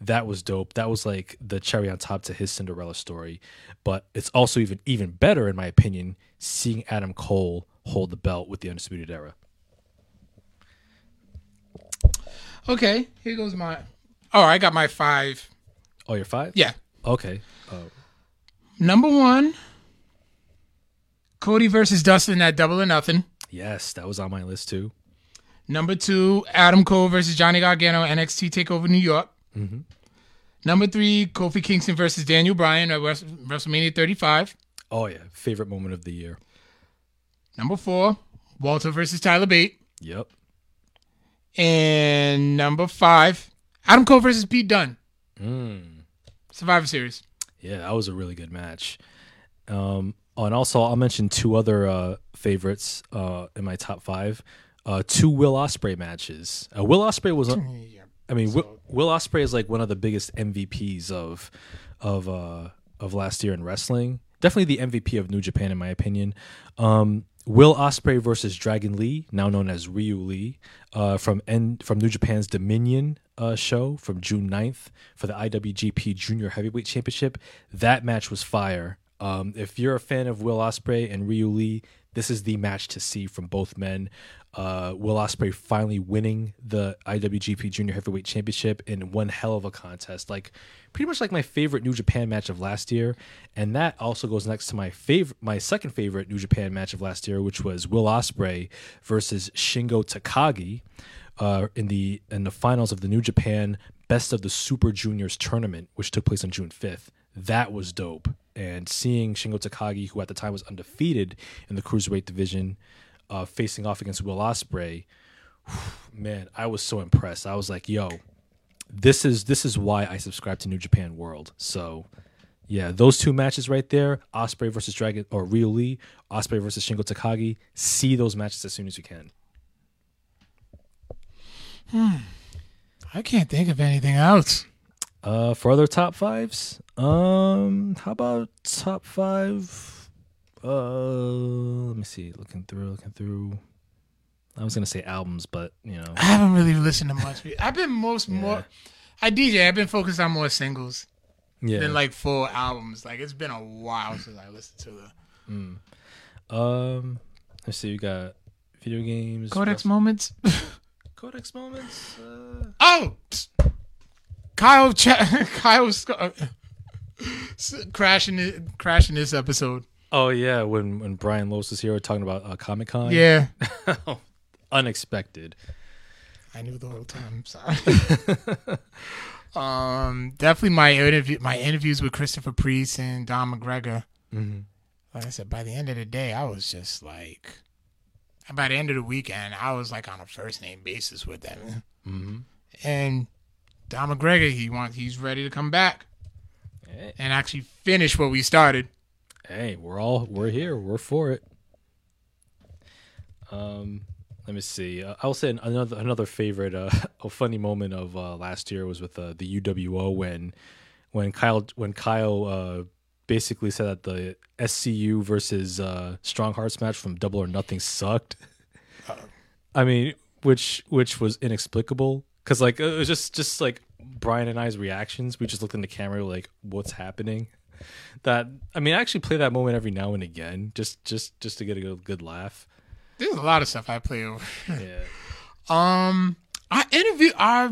that was dope. That was like the cherry on top to his Cinderella story. But it's also even even better, in my opinion, seeing Adam Cole hold the belt with the Undisputed Era. Okay, here goes my. Oh, I got my five. Oh, you're five? Yeah. Okay. Oh, Number one, Cody versus Dustin at Double or Nothing. yes, that was on my list too. Number two, Adam Cole versus Johnny Gargano, NXT Takeover New York. Mm-hmm. Number three, Kofi Kingston versus Daniel Bryan at Wres- WrestleMania 35. Oh yeah, favorite moment of the year. Number four, Walter versus Tyler Bate. Yep. And number five, Adam Cole versus Pete Dunne. Mm. Survivor Series. Yeah, that was a really good match. Um, oh, and also I'll mention two other uh, favorites uh, in my top five. Uh, two Will Ospreay matches. Uh, Will Ospreay was. I mean, Will, Will Ospreay is like one of the biggest MVPs of of uh, of last year in wrestling. Definitely the MVP of New Japan, in my opinion. Um, Will Ospreay versus Dragon Lee, now known as Ryu Lee, uh, from N- from New Japan's Dominion uh, show from June 9th for the IWGP Junior Heavyweight Championship. That match was fire. Um, if you're a fan of Will Ospreay and Ryu Lee, this is the match to see from both men. Uh, Will Ospreay finally winning the IWGP Junior Heavyweight Championship in one hell of a contest, like pretty much like my favorite New Japan match of last year, and that also goes next to my favorite, my second favorite New Japan match of last year, which was Will Ospreay versus Shingo Takagi uh, in the in the finals of the New Japan Best of the Super Juniors tournament, which took place on June fifth. That was dope, and seeing Shingo Takagi, who at the time was undefeated in the cruiserweight division, uh, facing off against Will Ospreay, (sighs) man, I was so impressed. I was like, yo, this is this is why I subscribe to New Japan World. So yeah, those two matches right there, Ospreay versus Dragon or Ryu Lee, Ospreay versus Shingo Takagi. See those matches as soon as you can. Hmm. I can't think of anything else. Uh, for other top fives, um, how about top five? Uh, let me see. Looking through, looking through. I was gonna say albums, but you know, I haven't really listened to much. (laughs) I've been most Yeah. more. I DJ. I've been focused on more singles yeah. than like full albums. Like it's been a while since I listened to the um, let's see. We got video games, Codex wrestling- moments. (laughs) Codex moments. Uh, Oh. Kyle. Ch- (laughs) Kyle Sc- s- crashing crashing this episode. oh yeah, when when Brian Lewis was here talking about uh, Comic Con. Yeah, (laughs) unexpected. I knew the whole time. Sorry. (laughs) um, definitely my interview, my interviews with Christopher Priest and Don McGregor. Mhm. Like I said, by the end of the day, I was just like, by the end of the weekend, I was like on a first name basis with them. Mhm. And Don McGregor, he wants, he's ready to come back Hey, and actually finish what we started. hey, we're all we're here. We're for it. Um, let me see. Uh, I'll say another another favorite, uh, (laughs) a funny moment of uh, last year was with uh, the UWO when when Kyle when Kyle uh, basically said that the SCU versus uh, Strong Hearts match from Double or Nothing sucked. I mean, which which was inexplicable because like it was just just like Brian and I's reactions. We just looked in the camera like, "What's happening?" That I mean, I actually play that moment every now and again, just just just to get a good, good laugh. There's a lot of stuff I play over. Yeah, Um, I interviewed our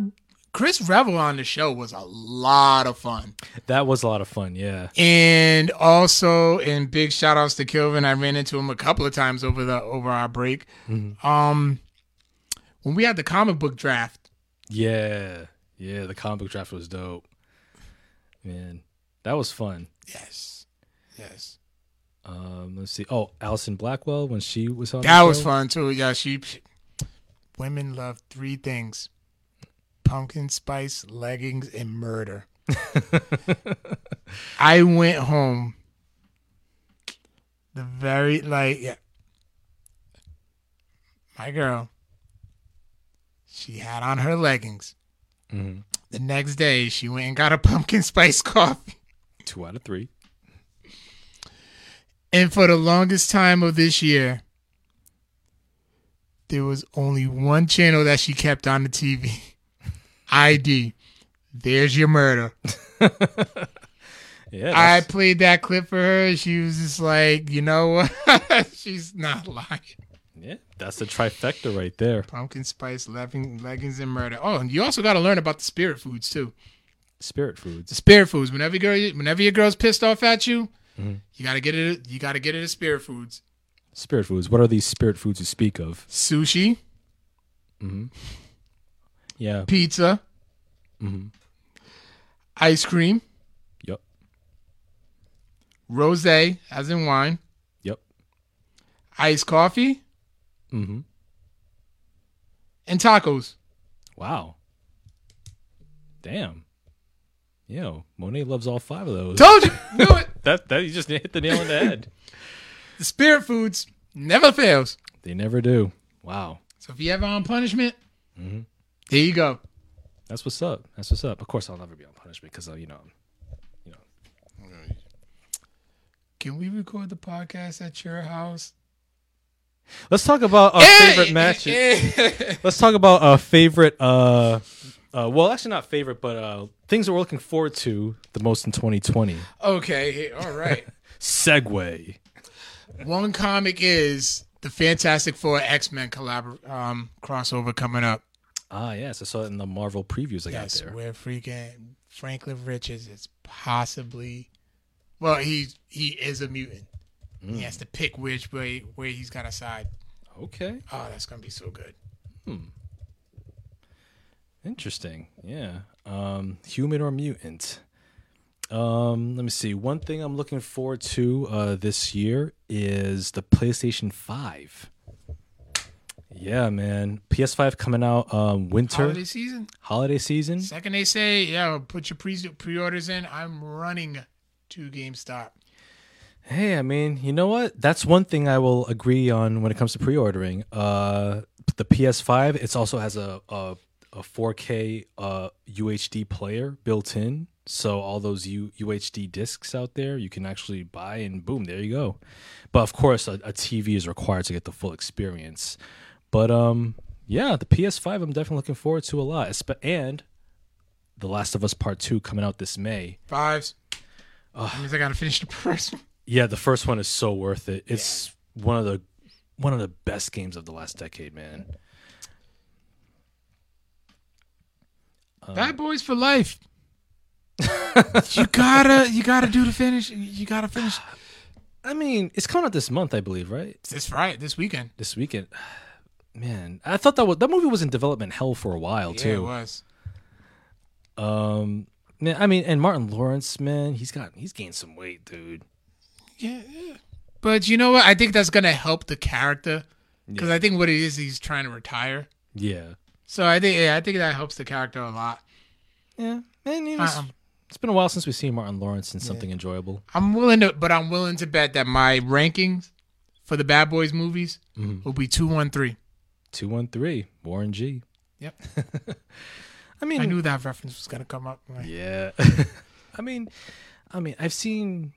Chris Revel on the show was a lot of fun. that was a lot of fun. Yeah, And also, and big shout outs to Kelvin. I ran into him a couple of times over the over our break. Um, when we had the comic book draft, yeah, yeah. The comic book draft was dope. Man, that was fun. yes, yes, Um, let's see. Oh, Allison Blackwell when she was on. the that was show. fun too. Yeah, she. Women love three things: pumpkin spice, leggings, and murder. (laughs) I went home. The very like yeah. My girl. She had on her leggings. Mhm. The next day, she went and got a pumpkin (laughs) spice coffee. Two out of three. And for the longest time of this year, there was only one channel that she kept on the TV. (laughs) ID. There's your murder. (laughs) Yeah, I played that clip for her. She was just like, you know what? She's not lying. Yeah, that's the trifecta right there. Pumpkin spice, legging, leggings, and murder. Oh, and you also got to learn about the spirit foods too. Spirit foods. The spirit foods. Whenever girl, whenever your girl's pissed off at you, Mhm. you gotta get it. You gotta get it spirit foods. Spirit foods. What are these spirit foods you speak of? Sushi, Yeah. pizza, Mhm. ice cream, Yep. rosé, as in wine, Yep. iced coffee, Mm-hmm. and tacos. Wow. Damn. Yo, Monet loves all five of those. Told you, (laughs) knew it. That that you just hit the nail on the head. (laughs) The spirit foods never fails. They never do. Wow. So if you ever on punishment, Mhm. there you go. That's what's up. That's what's up. Of course, I'll never be on punishment because uh, you know, you know. Can we record the podcast at your house? Let's talk about our favorite matches. (laughs) Let's talk about our favorite. Uh, uh, well, actually, not favorite, but uh, things that we're looking forward to the most in 2020. Okay, all right. (laughs) Segue. One comic is the Fantastic Four X Men collabor- um, crossover coming up. Ah, yes, I saw it in the Marvel previews I Yes, got there. where freaking Franklin Richards is possibly, well, he he is a mutant. He has to pick which way where he's got to side. Okay, Oh, that's gonna be so good. Hmm. Interesting. Yeah, um, human or mutant. Um, let me see. One thing I'm looking forward to uh, this year is the PlayStation Five. Yeah, man. PS5 coming out um winter Holiday season. holiday season. Second they say, yeah, put your pre pre orders in. I'm running to GameStop. Hey, I mean, you know what? That's one thing I will agree on when it comes to pre-ordering. Uh, the PS5, it also has a a, a 4K uh, UHD player built in, so all those U, UHD discs out there, you can actually buy and boom, there you go. But of course, a, a TV is required to get the full experience. But um, yeah, the PS5, I'm definitely looking forward to a lot. And The Last of Us Part Two coming out this May. Fives. that means I gotta finish the (laughs) first one. Yeah, the first one is so worth it. It's one of the one of the best games of the last decade, man. Um, Bad Boys for life. (laughs) you gotta, you gotta do the finish. You gotta finish (sighs) I mean, it's coming out this month, I believe, right? this Friday, this weekend. This weekend. (sighs) Man, I thought that was, that movie was in development hell for a while too. Yeah, it was. um, man, I mean, and Martin Lawrence, man, he's got he's gained some weight, dude. Yeah, yeah. But you know what? I think that's gonna help the character because I think what it is, he's trying to retire. Yeah, So I think, yeah, I think that helps the character a lot. yeah, man. You know, it's- Um, it's been a while since we've seen Martin Lawrence in something enjoyable. I'm willing to, but I'm willing to bet that my rankings for the Bad Boys movies will be two, one, three. Two one three, Warren G. Yep. (laughs) I mean, I knew that reference was gonna come up. Like, Yeah, I mean, I mean, I've seen.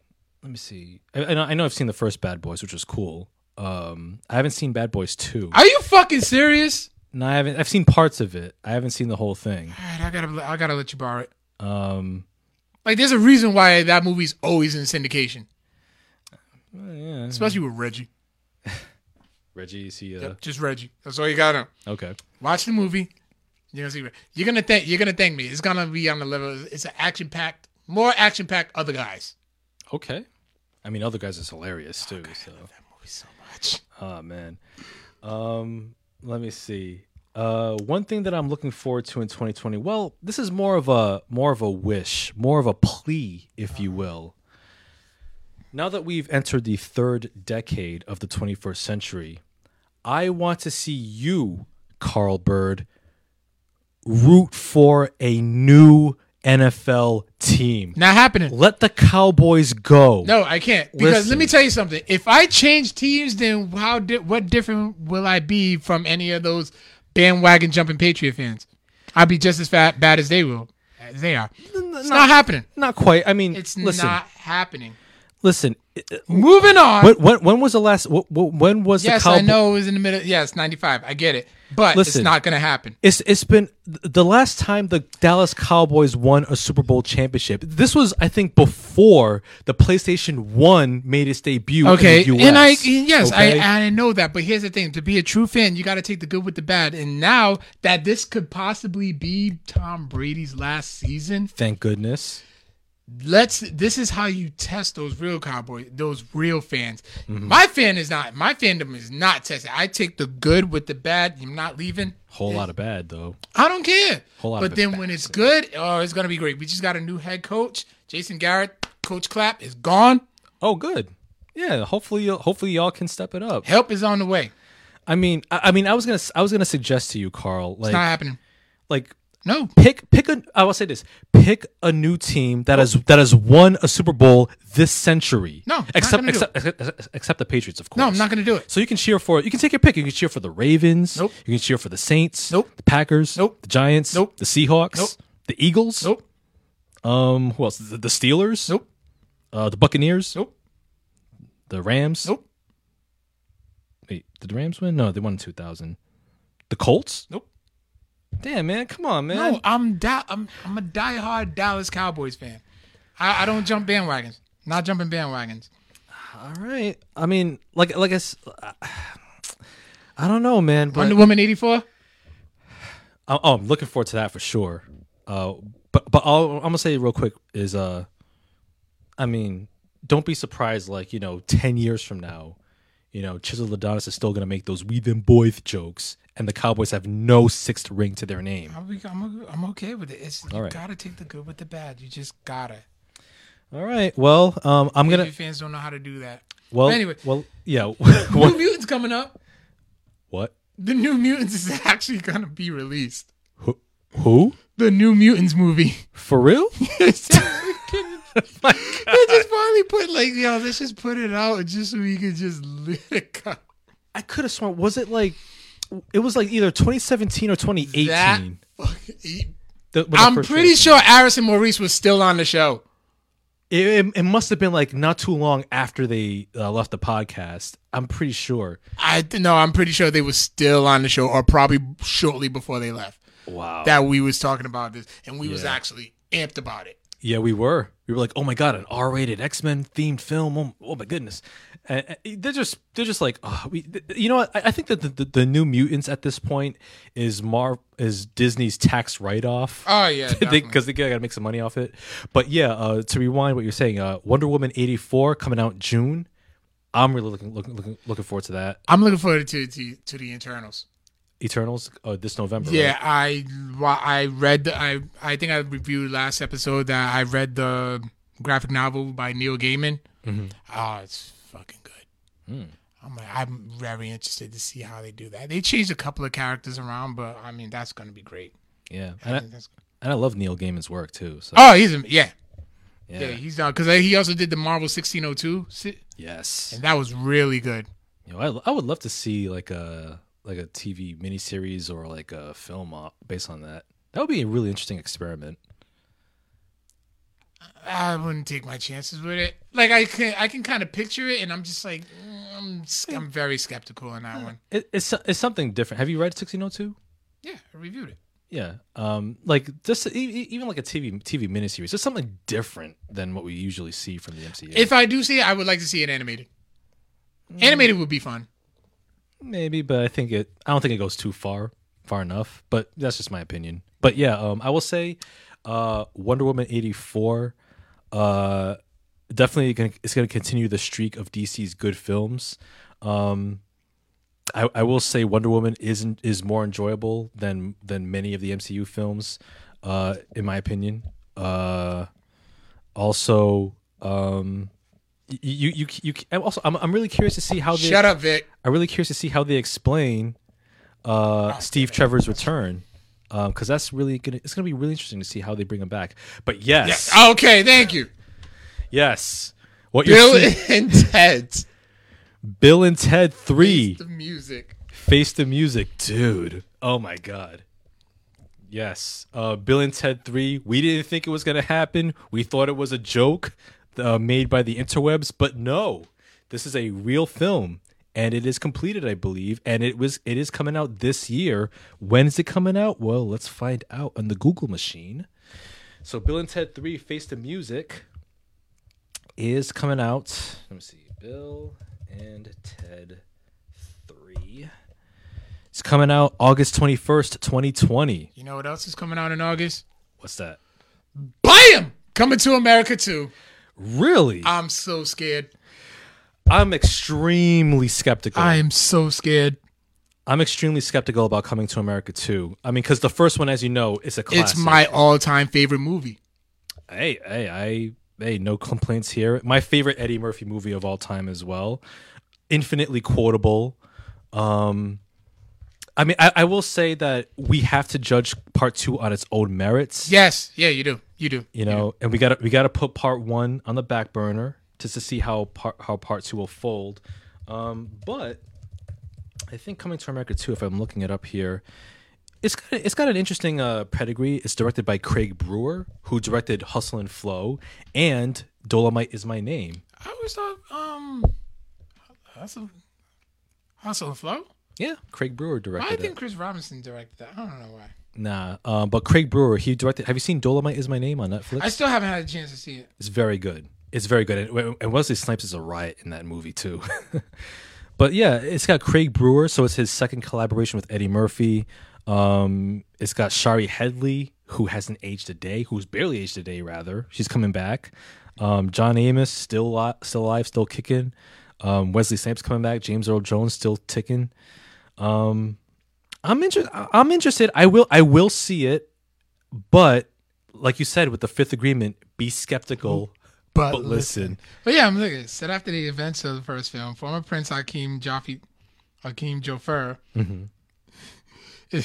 Let me see. I, I know, I've seen the first Bad Boys, which was cool. Um, I haven't seen Bad Boys two. Are you fucking serious? No, I haven't. I've seen parts of it. I haven't seen the whole thing. All right, I gotta, I gotta let you borrow it. Um, Like, there's a reason why that movie's always in syndication, well, yeah. especially with Reggie. (laughs) Reggie, is he? Uh, Yep, just Reggie. That's all you gotta know. Okay. Watch the movie. You're gonna see. You're gonna thank. You're gonna thank me. It's gonna be on the level. It's an action packed, more action packed. Other guys. Okay. I mean, other guys is hilarious too. So, That movie so much. oh man. Um, let me see. Uh, one thing that I'm looking forward to in 2020. Well, this is more of a more of a wish, more of a plea, if you will. Now that we've entered the third decade of the 21st century, I want to see you, Carl Bird, root for a new NFL team. Not happening. Let the Cowboys go. No, I can't. Because Listen. let me tell you something. If I change teams, then how di- what different will I be from any of those bandwagon jumping Patriot fans? I'll be just as fat, bad as they will. As they are. It's not happening. Not quite. I mean, It's listen, not happening. Listen. uh, Moving on. When, when, when was the last? wh- wh- When was yes, the Yes, I know it was in the middle. Yes, 95. I get it. But Listen. it's not going to happen. It's it's been the last time the Dallas Cowboys won a Super Bowl championship. This was, I think, before the PlayStation One made its debut. Okay, in the US, and I yes, okay? I I know that, but here's the thing: to be a true fan, you got to take the good with the bad. And now that this could possibly be Tom Brady's last season, thank goodness. Let's. This is how you test those real Cowboys, those real fans. Mm-hmm. My fan is not. My fandom is not tested. I take the good with the bad. I'm not leaving. Whole lot of bad though. I don't care. Whole lot but then bad when it's good, oh, it's gonna be great. We just got a new head coach, Jason Garrett. Coach Clapp is gone. Oh, good. Yeah. Hopefully, you'll- hopefully y'all can step it up. Help is on the way. I mean, I, I mean, I was gonna, I was gonna suggest to you, Carl, like, It's not happening. like No. pick pick a I will say this pick a new team that has that has won a Super Bowl this century. No, except except, except except the Patriots, of course. No, I'm not gonna do it. So you can cheer for you can take your pick. You can cheer for the Ravens. Nope. You can cheer for the Saints. Nope. The Packers. Nope. The Giants. Nope. The Seahawks. Nope. The Eagles. Nope. Um. Who else? The, the Steelers. Nope. Uh. The Buccaneers. Nope. The Rams. Nope. Wait. Did the Rams win? No, they won in 2000. The Colts. Nope. Damn man, come on man. No, I'm da- I'm I'm a diehard Dallas Cowboys fan. I, I don't jump bandwagons. Not jumping bandwagons. All right. I mean, like, like I, s- I don't know, man. But Wonder Woman '84. oh, oh, I'm looking forward to that for sure. Uh, but but all, I'm gonna say real quick is, uh, I mean, don't be surprised. Like you know, ten years from now, you know, Chisel Adonis is still gonna make those "We them boys" jokes, and the Cowboys have no sixth ring to their name. I'm, I'm, I'm okay with it. It's, you right. gotta take the good with the bad. You just gotta. All right. Well, um, I'm Maybe gonna. fans don't know how to do that. Well, anyway. Well, yeah. (laughs) New? (laughs) Mutants coming up. What? The New Mutants is (laughs) actually gonna be released. Who? Who? The New Mutants movie. For real? It's they just finally put like, yo, let's just put it out just so we could just let it go. I could have sworn. Was it like? It was like either 2017 or 2018. That The- the I'm pretty trailer sure Aris and Maurice was still on the show. It, it, it must have been like not too long after they uh, left the podcast. I'm pretty sure. I no, I'm pretty sure they were still on the show, or probably shortly before they left. Wow. That we was talking about this, and we was actually amped about it. yeah, we were. We were like, oh my god, an R-rated X-Men themed film. Oh, oh my goodness. And, they're just they're just like, oh, we, you know what? I, I think that the, the, the new mutants at this point is Mar is Disney's tax write off. Oh yeah, (laughs) because they, gotta make some money off it. But yeah, uh, to rewind what you're saying, uh, Wonder Woman eighty four coming out June. I'm really looking looking looking, looking forward to that. I'm looking forward to to, to the Eternals. Eternals uh, this November. Yeah, right? I I read the, I I think I reviewed last episode that I read the graphic novel by Neil Gaiman. Mm-hmm. Oh, it's Hmm. I'm like, I'm very interested to see how they do that. They changed a couple of characters around, but I mean that's gonna be great. yeah, and I, and I love Neil Gaiman's work too. So oh, he's yeah, yeah, yeah, he's down because he also did the Marvel 1602, yes. and that was really good. You know, I, I would love to see like a like a TV miniseries or like a film uh, based on that. That would be a really interesting experiment. I wouldn't take my chances with it. Like I can, I can kind of picture it, and I'm just like, mm, I'm, I'm very skeptical on that one. It, it's it's something different. Have you read 1602? Yeah, I reviewed it. Yeah, um, like just even like a TV TV miniseries, just something different than what we usually see from the MCU. If I do see it, I would like to see it animated. Animated would be fun. Maybe, but I think it. I don't think it goes too far, far enough. But that's just my opinion. But yeah, um, I will say, uh, Wonder Woman eighty four, uh, definitely gonna, it's going to continue the streak of DC's good films. Um, I, I will say Wonder Woman isn't is more enjoyable than than many of the MCU films, uh, in my opinion. Uh, also, um, you you you, you also I'm I'm really curious to see how they Shut up, Vic. I'm really curious to see how they explain uh, Steve Trevor's return because that's really gonna it's gonna be really interesting to see how they bring him back. But yes, Okay, thank you. yes, what you're Bill seeing, (laughs) and Ted. Bill and Ted Three The music. Face the Music, dude. Oh my god. Yes, uh, Bill and Ted Three. We didn't think it was gonna happen. We thought it was a joke uh, made by the interwebs, but no, this is a real film, and it is completed, I believe, and it was it is coming out this year. When is it coming out? Well, let's find out on the Google machine. So, Bill and Ted Three: Face the Music is coming out. Let me see, Bill and Ted Three. It's coming out August 21st, 2020. You know what else is coming out in August? What's that? Bam! Coming to America too. Really? I'm so scared. I'm extremely skeptical. I am so scared. I'm extremely skeptical about coming to America too. I mean, because the first one, as you know, is a classic. It's my all-time favorite movie. hey, hey, I, hey, no complaints here. My favorite Eddie Murphy movie of all time as well. Infinitely quotable. Um, I mean, I, I will say that we have to judge part two on its own merits. Yes, yeah, you do. You do. you know, and we got to we got to put part one on the back burner just to see how part how part two will fold. Um, but I think coming to America too, if I'm looking it up here, it's got, it's got an interesting uh, pedigree. It's directed by Craig Brewer, who directed Hustle and Flow and Dolemite is My Name. I always thought, um, hustle, hustle and flow. Yeah, Craig Brewer Why I think it. Chris Robinson directed that? I don't know why. Nah, um, but Craig Brewer he directed. Have you seen Dolemite is My Name on Netflix? I still haven't had a chance to see it. It's very good. It's very good. And, and Wesley Snipes is a riot in that movie too. (laughs) but yeah, it's got Craig Brewer, so it's his second collaboration with Eddie Murphy. Um, it's got Shari Headley, who hasn't aged a day, who's barely aged a day rather. She's coming back. Um, John Amos still alive, still alive, still kicking. Um, Wesley Snipes coming back. James Earl Jones still ticking. Um, I'm interested. I'm interested. I will. I will see it, but like you said with the Fifth Agreement, be skeptical. But, But listen. But yeah, I'm looking. Set after the events of the first film, former Prince Hakeem Jaffe, Hakeem Joffer, Mm-hmm. (laughs)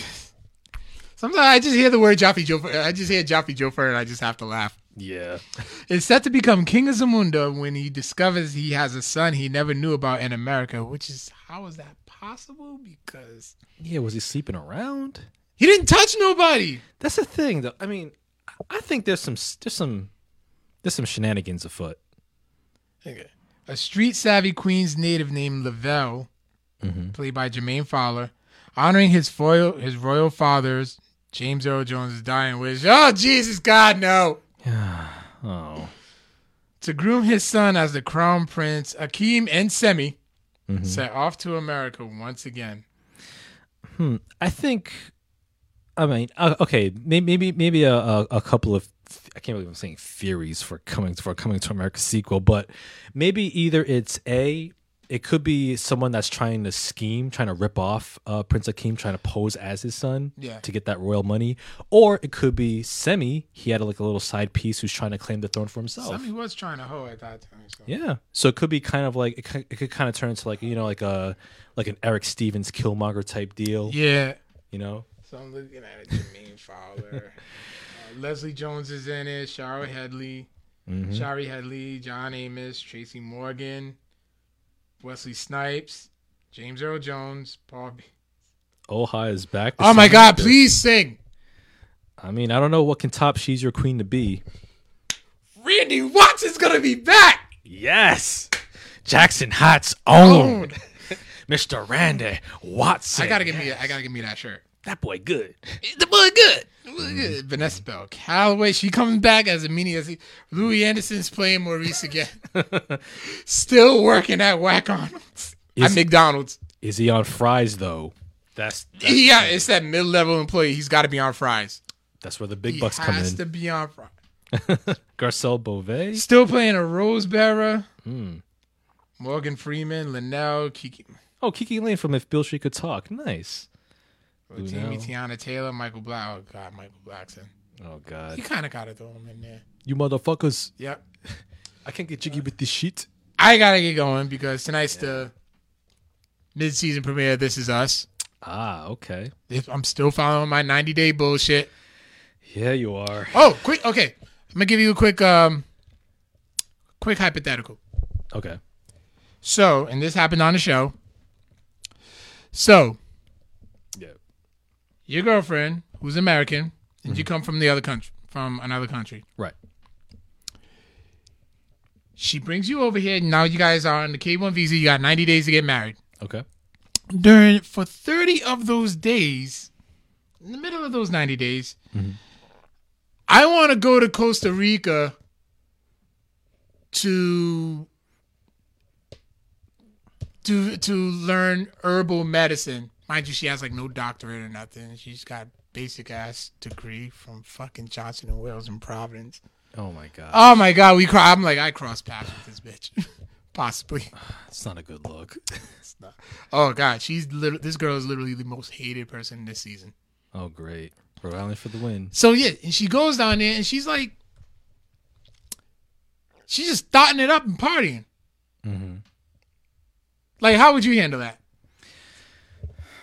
Sometimes I just hear the word Joffrey Joe. I just hear Joffrey Joe and I just have to laugh. Yeah. (laughs) Is set to become king of Zamunda when he discovers he has a son he never knew about in America. Which is how is that possible? Because Yeah, was he sleeping around? he didn't touch nobody. That's the thing though. I mean, I think there's some there's some there's some shenanigans afoot. A street savvy Queens native named Lavelle, Mm-hmm. played by Jermaine Fowler, honoring his royal his royal father's James Earl Jones' dying wish. Oh Jesus God, no! (sighs) Oh. To groom his son as the crown prince, Akeem and Semmi Mm-hmm. set off to America once again. I think I mean, uh, okay, maybe maybe maybe a, a, a couple of I can't believe I'm saying theories for coming for coming to America sequel, but maybe either it's a it could be someone that's trying to scheme, trying to rip off uh, Prince Akeem, trying to pose as his son Yeah. to get that royal money, or it could be Semmi. He had like a little side piece who's trying to claim the throne for himself. Semmi was trying to hoe at that time. So. Yeah, so it could be kind of like it could, it could kind of turn into like you know like a like an Erik Stevens Killmonger type deal. Yeah. You know, So I'm looking at it. Jermaine Fowler. (laughs) Leslie Jones is in it. Shara Headley. Mhm. Shari Headley. John Amos. Tracy Morgan. Wesley Snipes. James Earl Jones. Paul. B- Oha is back. Oh my God! this. Please sing. I mean, I don't know what can top "She's Your Queen" to be. Randy Watson's gonna be back. Yes, Jackson Hat's own, (laughs) Mr. Randy Watson. I gotta give me. I gotta give me that shirt. That boy good. The boy good. The boy good. Vanessa Bell Calloway. She comes back as a mini as he, Louie Anderson's playing Maurice again. (laughs) Still working at Whack Arnold's. At Is- McDonald's. Is he on fries though? That's that's, Yeah, it's that mid level employee. He's got to be on fries. that's where the big He bucks come has in. to be on fries. (laughs) Garcelle Beauvais. Still playing a rose bearer. Hmm. Morgan Freeman, Linnell, Kiki, Oh, Kiki Layne from If Beale Street Could Talk. Nice. Jamie, Linnell. Teyana Taylor, Michael Black. Oh God, Michael Blackson. Oh God, You kind of got to throw him in there. you motherfuckers! Yep. (laughs) I can't get jiggy with this shit. I gotta get going because tonight's the mid-season premiere. of This is us. Ah, okay. If- I'm still following my 90 day bullshit. Yeah, you are. Oh, quick. Okay, I'm gonna give you a quick, um, quick hypothetical. Okay. So, and this happened on the show. So, Yeah. Your girlfriend, who's American, and you mm-hmm. come from the other country, from another country. Right. She brings you over here. Now you guys are on the K1 visa. You got 90 days to get married. Okay. During for 30 of those days, in the middle of those 90 days, mm-hmm. I want to go to Costa Rica to to to learn herbal medicine. Mind you, she has like no doctorate or nothing. She's got basic ass degree from fucking Johnson and Wales in Providence. Oh my God. Oh my god, we cry. I'm like I cross paths with this bitch, (laughs) possibly. (sighs) It's not a good look. (laughs) It's not. Oh god, she's lit- this girl is literally the most hated person this season. oh great. Rhode Island for the win. So yeah, and she goes down there and she's like, she's just starting it up and partying. Mm-hmm. Like, how would you handle that?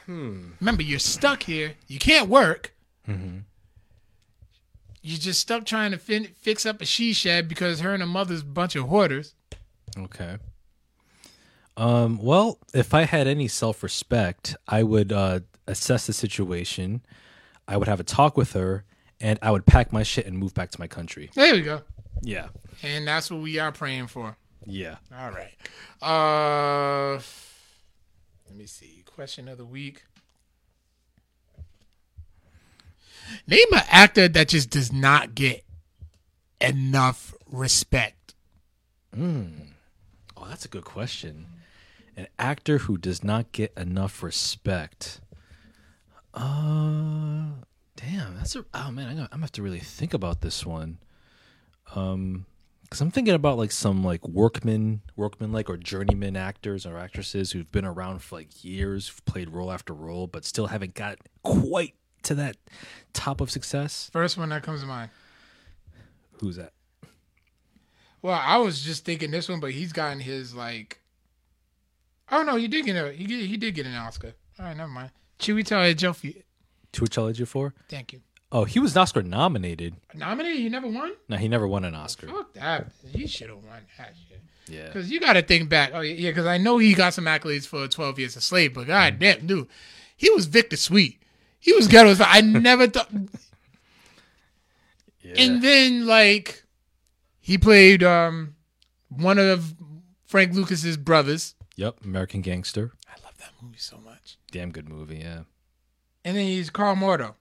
Remember, you're stuck here. You can't work. Mm-hmm. You're just stuck trying to fin- fix up a she shed because her and her mother's a bunch of hoarders. Okay. Um, well, if I had any self respect, I would uh, assess the situation. I would have a talk with her, and I would pack my shit and move back to my country. There we go. Yeah. And that's what we are praying for. Yeah. All right. Uh, let me see. Question of the week. Name an actor that just does not get enough respect. Oh, that's a good question. An actor who does not get enough respect. Uh, damn, that's a. Oh man, I'm gonna, I'm gonna have to really think about this one. Um, because I'm thinking about like some like workman, workman like or journeyman actors or actresses who've been around for like years, played role after role, but still haven't got quite to that top of success. First one that comes to mind. Who's that? Well, I was just thinking this one, but he's gotten his like. Oh no, he did get a he he did get an Oscar. All right, never mind. Chiwetel Ejiofor. Chiwetel Ejiofor. Thank you. Oh, he was Oscar nominated. Nominated? He never won? No, he never won an Oscar. Fuck that. He should have won that shit. Yeah. Because you got to think back. Oh, yeah, because I know he got some accolades for 12 Years a Slave, but god Mm. damn, dude. He was Victor Sweet. He was ghetto. I never thought. (laughs) (laughs) Yeah. And then, like, he played um one of Frank Lucas's brothers. yep, American Gangster. I love that movie so much. Damn good movie, yeah. And then he's Karl Mordo.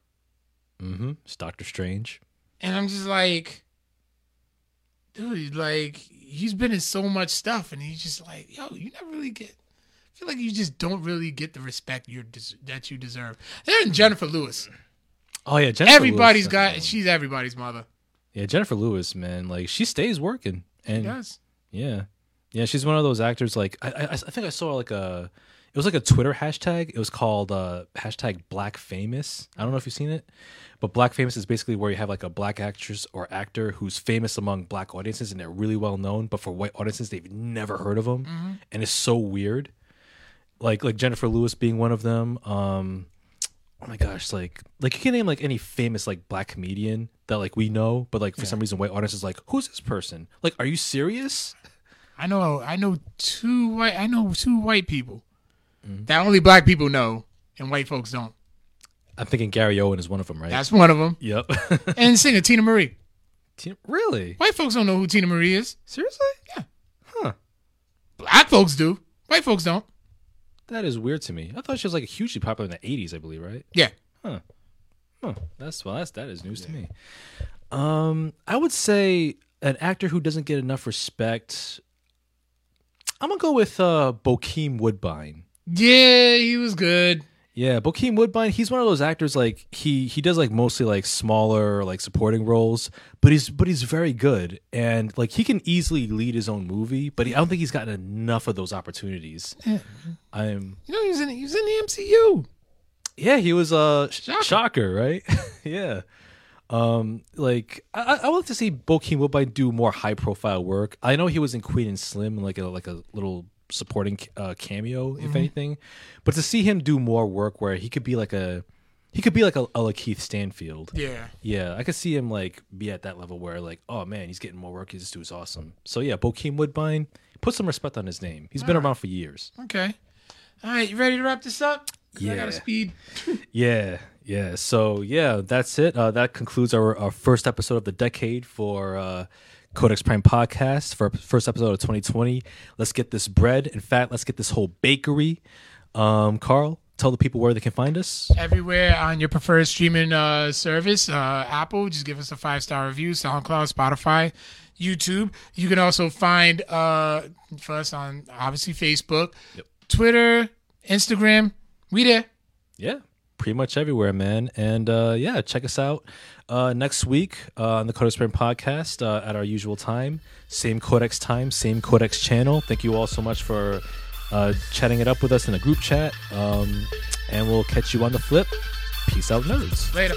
Mm-hmm. It's Doctor Strange. And I'm just like, dude, like, he's been in so much stuff, and he's just like, yo, you never really get. I feel like you just don't really get the respect you des- that you deserve. And Jennifer Lewis, Oh yeah, Jennifer everybody's Lewis, got. She's everybody's mother. Yeah, Jennifer Lewis, man, like she stays working, and Yes. yeah, yeah, she's one of those actors. Like I, I, I think I saw like a, was like a Twitter hashtag. It was called uh, hashtag Black Famous. I don't know if you've seen it, but Black Famous is basically where you have like a black actress or actor who's famous among black audiences and they're really well known, but for white audiences they've never heard of them, and it's so weird. Like like Jennifer Lewis being one of them. Um, oh my gosh, like like you can name like any famous like black comedian that like we know, but like for some reason white audiences like who's this person? Like, are you serious? I know. I know two white. I know two white people Mm-hmm. that only black people know, and white folks don't. I'm thinking Gary Owen is one of them, right? That's one of them. yep. (laughs) And singer Teena Marie. Teena- really? White folks don't know who Teena Marie is. Seriously? Yeah. Huh. Black folks do. White folks don't. That is weird to me. I thought she was like hugely popular in the 80s, I believe, right? Yeah. Huh. Huh. That's well, that's that is news to me. Um, I would say an actor who doesn't get enough respect. I'm gonna go with uh Bokeem Woodbine. Yeah, he was good. Yeah, Bokeem Woodbine, he's one of those actors like he he does like mostly like smaller like supporting roles, but he's but he's very good and like he can easily lead his own movie, but he, I don't think he's gotten enough of those opportunities. I'm You know, he was in he was in the MCU. yeah, he was uh Shocker. shocker, right? (laughs) yeah. Um like I I- I would like to see Bokeem Woodbine do more high profile work. I know he was in Queen and Slim like a like a little supporting uh, cameo if anything. But to see him do more work where he could be like a he could be like a, a Keith Stanfield. Yeah. Yeah, I could see him like be at that level where like, oh man, he's getting more work. This dude's awesome. So yeah, Bokeem Woodbine, put some respect on his name. He's been around for years. Okay. All right, you ready to wrap this up? I Yeah. got to speed. (laughs) Yeah, yeah. So yeah, that's it. Uh, that concludes our, our first episode of the decade for uh, Codex Prime podcast for first episode of 2020. Let's get this bread. In fact, let's get this whole bakery. Um, Carl, tell the people where they can find us. Everywhere on your preferred streaming uh, service, uh, Apple, just give us a five star review. SoundCloud, Spotify, YouTube. You can also find uh, for us on obviously Facebook, Twitter, Instagram. We there. Yeah, pretty much everywhere, man. And uh, yeah, check us out uh, next week uh, on the Codex Prime podcast uh, at our usual time. Same Codex time, same Codex channel. Thank you all so much for uh, chatting it up with us in the group chat. Um, and we'll catch you on the flip. Peace out, nerds. Later.